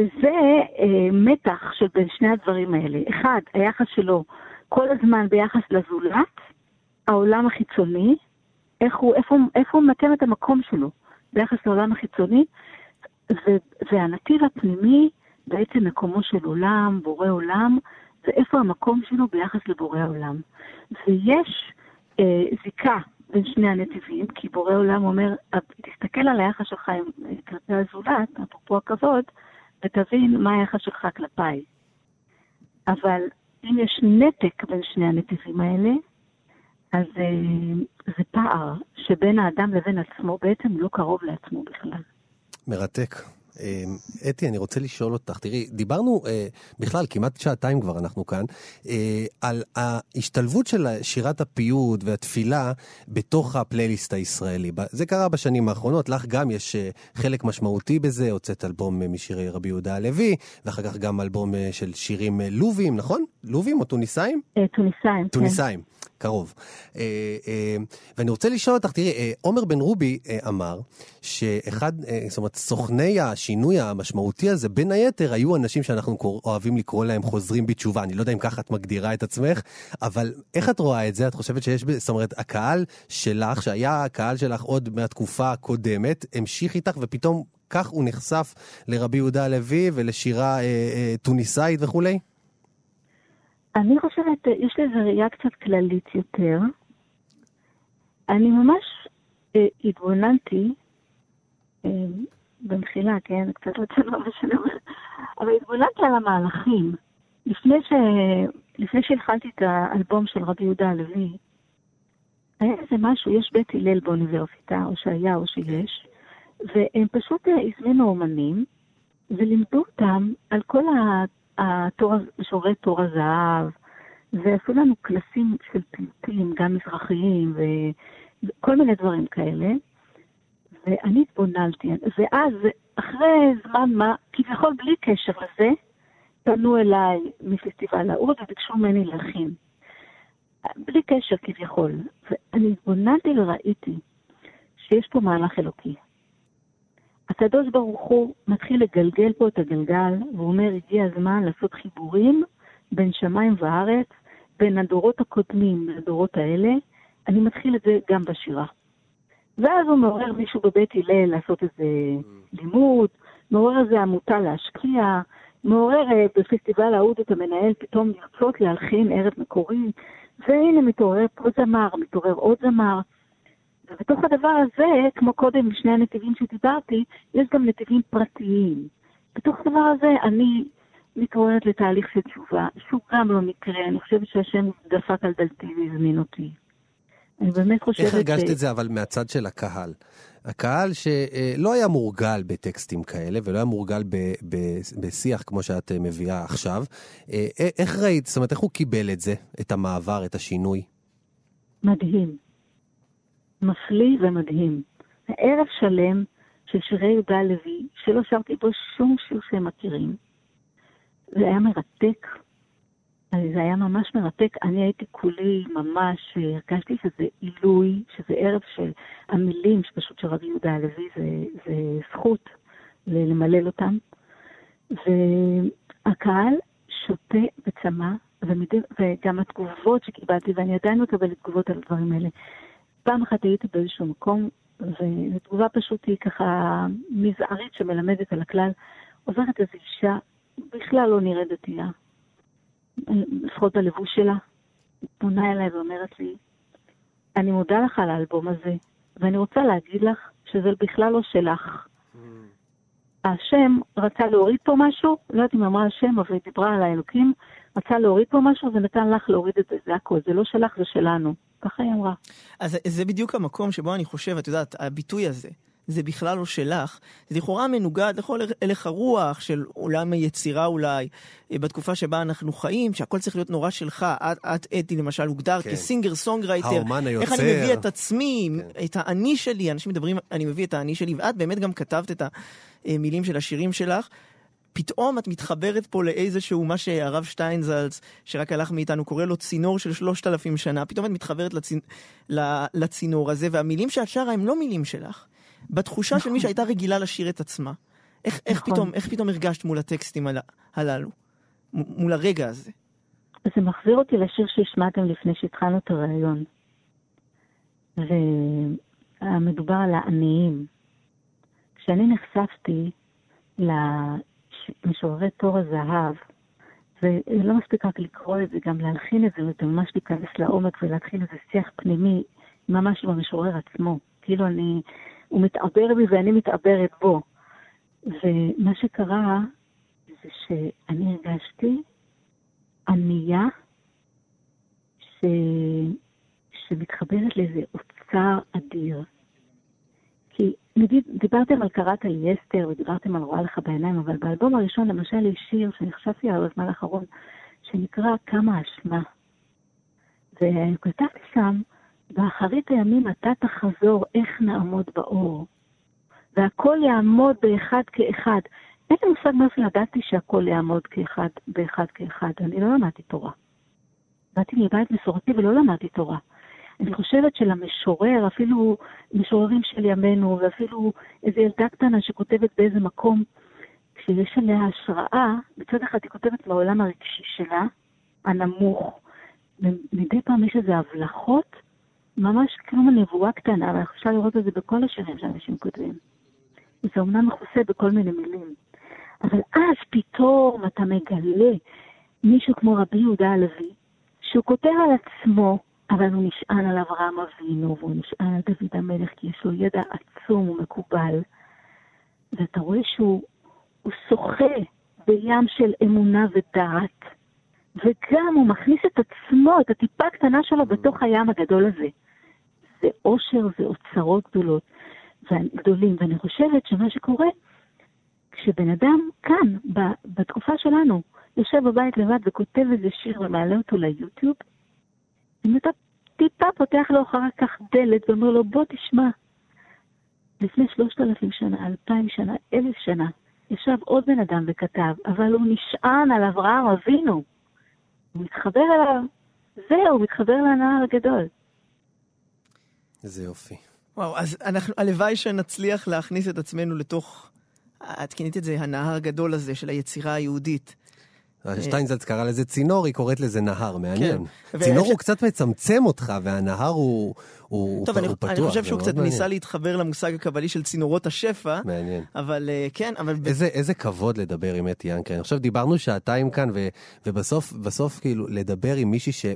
וזה אה, מתח של בין שני הדברים האלה. אחד, היחס שלו כל הזמן ביחס לזולת, העולם החיצוני, איך הוא, איפה, איפה הוא ממקם את המקום שלו ביחס לעולם החיצוני, ו, והנתיב הפנימי, בעצם מקומו של עולם, בורא עולם, ואיפה המקום שלו ביחס לבורא העולם. ויש אה, זיקה בין שני הנתיבים, כי בורא עולם אומר, תסתכל על היחס שלך עם כלפי הזולת, אפרופו הכבוד, ותבין מה היחס שלך כלפיי. אבל אם יש נתק בין שני הנתיבים האלה, אז אה, זה פער שבין האדם לבין עצמו בעצם לא קרוב לעצמו בכלל. מרתק. אמ, אתי, אני רוצה לשאול אותך, תראי, דיברנו אה, בכלל, כמעט שעתיים כבר אנחנו כאן, אה, על ההשתלבות של שירת הפיוט והתפילה בתוך הפלייליסט הישראלי. זה קרה בשנים האחרונות, לך גם יש אה, חלק משמעותי בזה, הוצאת אלבום משירי רבי יהודה הלוי, ואחר כך גם אלבום של שירים לובים, נכון? לובים או טוניסאים? טוניסאים, כן. טוניסאים. קרוב. אה, אה, ואני רוצה לשאול אותך, תראי, אה, עומר בן רובי אמר שאחד, זאת אומרת, סוכני השינוי המשמעותי הזה, בין היתר, היו אנשים שאנחנו אוהבים לקרוא להם חוזרים בתשובה. אני לא יודע אם ככה את מגדירה את עצמך, אבל איך את רואה את זה? את חושבת שיש, זאת אומרת, הקהל שלך, שהיה הקהל שלך עוד מהתקופה הקודמת, המשיך איתך ופתאום כך הוא נחשף לרבי יהודה הלוי ולשירה אה, אה, טוניסאית וכולי? אני חושבת, יש לזה ראייה קצת כללית יותר. אני ממש אה, התבוננתי, אה, במחילה, כן, קצת רצינו מה שאני אומרת, אבל התבוננתי על המהלכים. לפני, ש... לפני שהתחלתי את האלבום של רבי יהודה הלוי, היה איזה משהו, יש בית הלל באוניברסיטה, או שהיה או שיש, והם פשוט הזמינו אומנים ולימדו אותם על כל משוררי תור הזהב, ועשו לנו קלסים של פיוטים, גם מזרחיים, וכל מיני דברים כאלה. ואני התבוננתי, ואז, אחרי זמן מה, כביכול בלי קשר לזה, פנו אליי מפסטיבל האוד וביקשו ממני להכין. בלי קשר כביכול. ואני התבוננתי וראיתי שיש פה מהלך אלוקי. הקדוש ברוך הוא מתחיל לגלגל פה את הגלגל, והוא אומר, הגיע הזמן לעשות חיבורים בין שמיים וארץ, בין הדורות הקודמים לדורות האלה, אני מתחיל את זה גם בשירה. ואז הוא מעורר מישהו בבית הלל לעשות איזה לימוד, מעורר איזה עמותה להשקיע, מעורר אה, בפסטיבל האוד את המנהל פתאום לרצות להלחין ערב מקורי, והנה מתעורר פה זמר, מתעורר עוד זמר. ובתוך הדבר הזה, כמו קודם שני הנתיבים שדיברתי, יש גם נתיבים פרטיים. בתוך הדבר הזה אני מתעוררת לתהליך של תשובה, שהוא גם לא מקרה, אני חושבת שהשם דפק על דלתי והזמין אותי. אני באמת חושבת... איך הרגשת את זה אבל מהצד של הקהל? הקהל שלא היה מורגל בטקסטים כאלה ולא היה מורגל ב, ב, בשיח כמו שאת מביאה עכשיו, אה, איך ראית, זאת אומרת, איך הוא קיבל את זה, את המעבר, את השינוי? מדהים. מפליא ומדהים. ערב שלם של שירי יהודה לוי, שלא שרתי בו שום שיר שהם מכירים. זה היה מרתק. זה היה ממש מרתק. אני הייתי כולי ממש, הרגשתי שזה עילוי, שזה ערב של המילים שפשוט של רבי יהודה הלוי, זה, זה זכות למלל אותם. והקהל שותה וצמא, וגם התגובות שקיבלתי, ואני עדיין מקבלת תגובות על הדברים האלה. פעם אחת הייתי באיזשהו מקום, ותגובה פשוט היא ככה מזערית שמלמדת על הכלל. עוברת איזו אישה, בכלל לא נראית דתייה, לפחות בלבוש שלה, פונה אליי ואומרת לי, אני מודה לך על האלבום הזה, ואני רוצה להגיד לך שזה בכלל לא שלך. השם רצה להוריד פה משהו, לא יודעת אם אמרה השם, אבל היא דיברה על האלוקים, רצה להוריד פה משהו ונתן לך להוריד את זה, זה הכל, זה לא שלך, זה שלנו. ככה היא אמרה. אז זה בדיוק המקום שבו אני חושב, את יודעת, הביטוי הזה, זה בכלל לא שלך, זה לכאורה מנוגד לכל הלך הרוח של עולם היצירה אולי, אה, בתקופה שבה אנחנו חיים, שהכל צריך להיות נורא שלך. את, את אתי למשל הוגדר כן. כ singer songwriter. האומן היוצר. איך אני מביא את עצמי, כן. את האני שלי, אנשים מדברים, אני מביא את האני שלי, ואת באמת גם כתבת את המילים של השירים שלך. פתאום את מתחברת פה לאיזשהו, מה שהרב שטיינזלץ, שרק הלך מאיתנו, קורא לו צינור של שלושת אלפים שנה, פתאום את מתחברת לצינ... לצינור הזה, והמילים שאת שרה הם לא מילים שלך. בתחושה נכון. של מי שהייתה רגילה לשיר את עצמה. איך, איך, נכון. פתאום, איך פתאום הרגשת מול הטקסטים הל... הללו? מול הרגע הזה? זה מחזיר אותי לשיר שהשמעתם לפני שהתחלנו את הריאיון. ומדובר על העניים. כשאני נחשפתי למשוררי תור הזהב, ולא מספיק רק לקרוא את זה, גם להלחין את זה, וממש להיכנס לעומק ולהתחיל איזה שיח פנימי, ממש עם המשורר עצמו. כאילו אני הוא מתעבר בי ואני מתעברת בו. ומה שקרה זה שאני הרגשתי ענייה ש... שמתחברת לאיזה אוצר אדיר. נגיד, דיברתם על קראת לי אסתר ודיברתם על רואה לך בעיניים, אבל באלבום הראשון למשל יש שיר שנחשפתי עליו בזמן האחרון, שנקרא כמה אשמה. וכתבתי שם באחרית הימים אתה תחזור, איך נעמוד באור. והכל יעמוד באחד כאחד. אין לי מושג מאיפה ידעתי שהכל יעמוד כאחד, באחד כאחד. אני לא למדתי תורה. באתי מבית מסורתי ולא למדתי תורה. אני חושבת שלמשורר, אפילו משוררים של ימינו, ואפילו איזו ילדה קטנה שכותבת באיזה מקום, כשיש עליה השראה, מצד אחד היא כותבת מהעולם הרגשי שלה, הנמוך, ומדי פעם יש איזה הבלחות ממש כמו נבואה קטנה, אבל אפשר לראות את זה בכל השירים שאנשים כותבים. זה אומנם מכוסה בכל מיני מילים, אבל אז פתאום אתה מגלה מישהו כמו רבי יהודה הלוי, שהוא כותב על עצמו, אבל הוא נשען על אברהם אבינו, והוא נשען על דוד המלך, כי יש לו ידע עצום ומקובל. ואתה רואה שהוא שוחה בים של אמונה ודעת, וגם הוא מכניס את עצמו, את הטיפה הקטנה שלו, בתוך הים הגדול הזה. זה אושר, זה אוצרות גדולות, גדולים. ואני חושבת שמה שקורה, כשבן אדם כאן, בתקופה שלנו, יושב בבית לבד וכותב איזה שיר ומעלה אותו ליוטיוב, אם אתה טיפה פותח לו אחר כך דלת ואומר לו, בוא תשמע. לפני שלושת אלפים שנה, אלפיים שנה, אלף שנה, ישב עוד בן אדם וכתב, אבל הוא נשען על אברהם אבינו. הוא מתחבר אליו, זהו, הוא מתחבר לנהר הגדול. איזה יופי. וואו, אז אנחנו, הלוואי שנצליח להכניס את עצמנו לתוך, את כינית את זה, הנהר הגדול הזה של היצירה היהודית. שטיינזלץ קרא לזה צינור, היא קוראת לזה נהר, מעניין. כן. צינור ו- הוא קצת מצמצם אותך, והנהר הוא הוא טוב, הוא אני, פתוח. אני חושב שהוא קצת מעניין. ניסה להתחבר למושג הקבלי של צינורות השפע, מעניין. אבל אה, כן, אבל... איזה, איזה כבוד לדבר עם אתי ינקרי. עכשיו דיברנו שעתיים כאן, ו, ובסוף, בסוף כאילו, לדבר עם מישהי ש,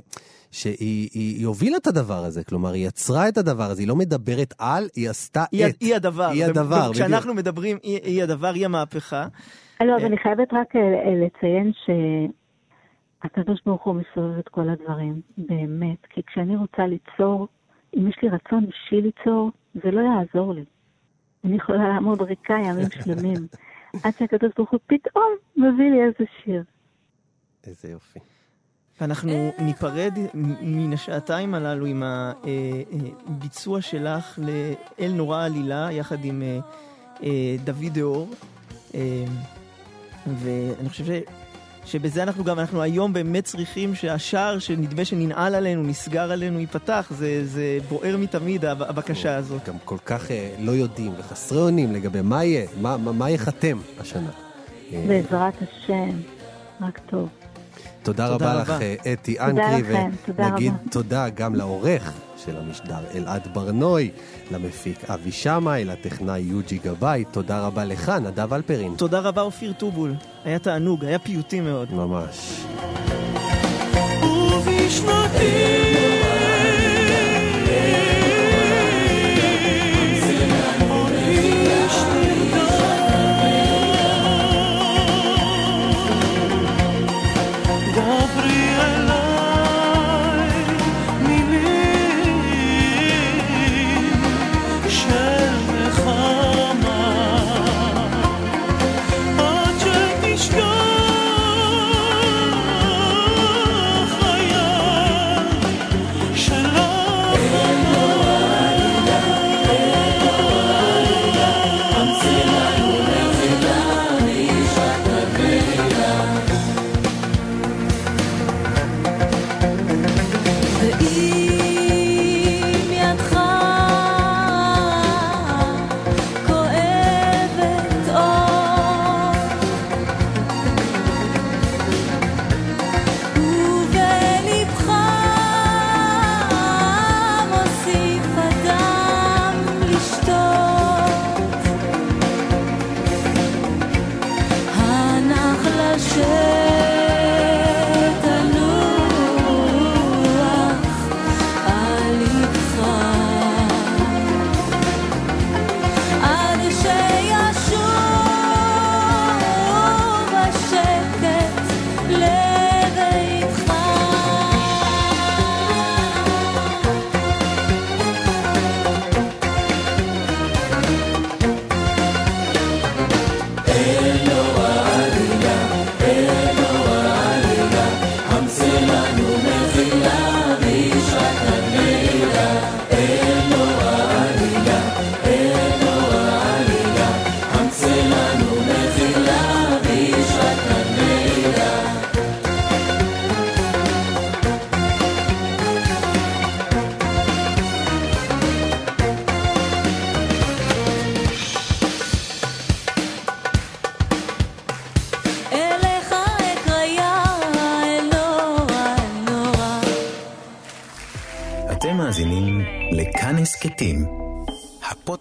שהיא היא, היא הובילה את הדבר הזה, כלומר, היא יצרה את הדבר הזה, היא לא מדברת על, היא עשתה היא, את. היא הדבר. היא הדבר, בדיוק. כשאנחנו מדברים, היא, היא הדבר, היא המהפכה. לא, אז אני חייבת רק אה, אה, לציין שהקדוש ברוך הוא מסובב את כל הדברים, באמת. כי כשאני רוצה ליצור, אם יש לי רצון אישי ליצור, זה לא יעזור לי. אני יכולה לעמוד ריקה ימים שלמים, עד שהקדוש ברוך הוא פתאום מביא לי איזה שיר. איזה יופי. ואנחנו ניפרד מן השעתיים הללו עם הביצוע שלך לאל נורא עלילה, יחד עם אה, אה, דוד דאור. אה, ואני חושב ש... שבזה אנחנו גם, אנחנו היום באמת צריכים שהשער שנדמה שננעל עלינו, נסגר עלינו, ייפתח. זה, זה בוער מתמיד, הב- הבקשה הזאת. גם כל כך אה, לא יודעים וחסרי אונים לגבי מה יהיה, מה, מה, מה ייחתם השנה. אה, בעזרת השם, רק טוב. תודה תודה רבה רבה. לך, אה, אתי תודה אנקרי, לכם, תודה ונגיד רבה. תודה גם לעורך של המשדר אלעד ברנוי, למפיק אבי שמאי, לטכנאי יוג'י גבאי, תודה רבה לך, נדב אלפרין. תודה רבה, אופיר טובול. היה תענוג, היה פיוטי מאוד. ממש. דברי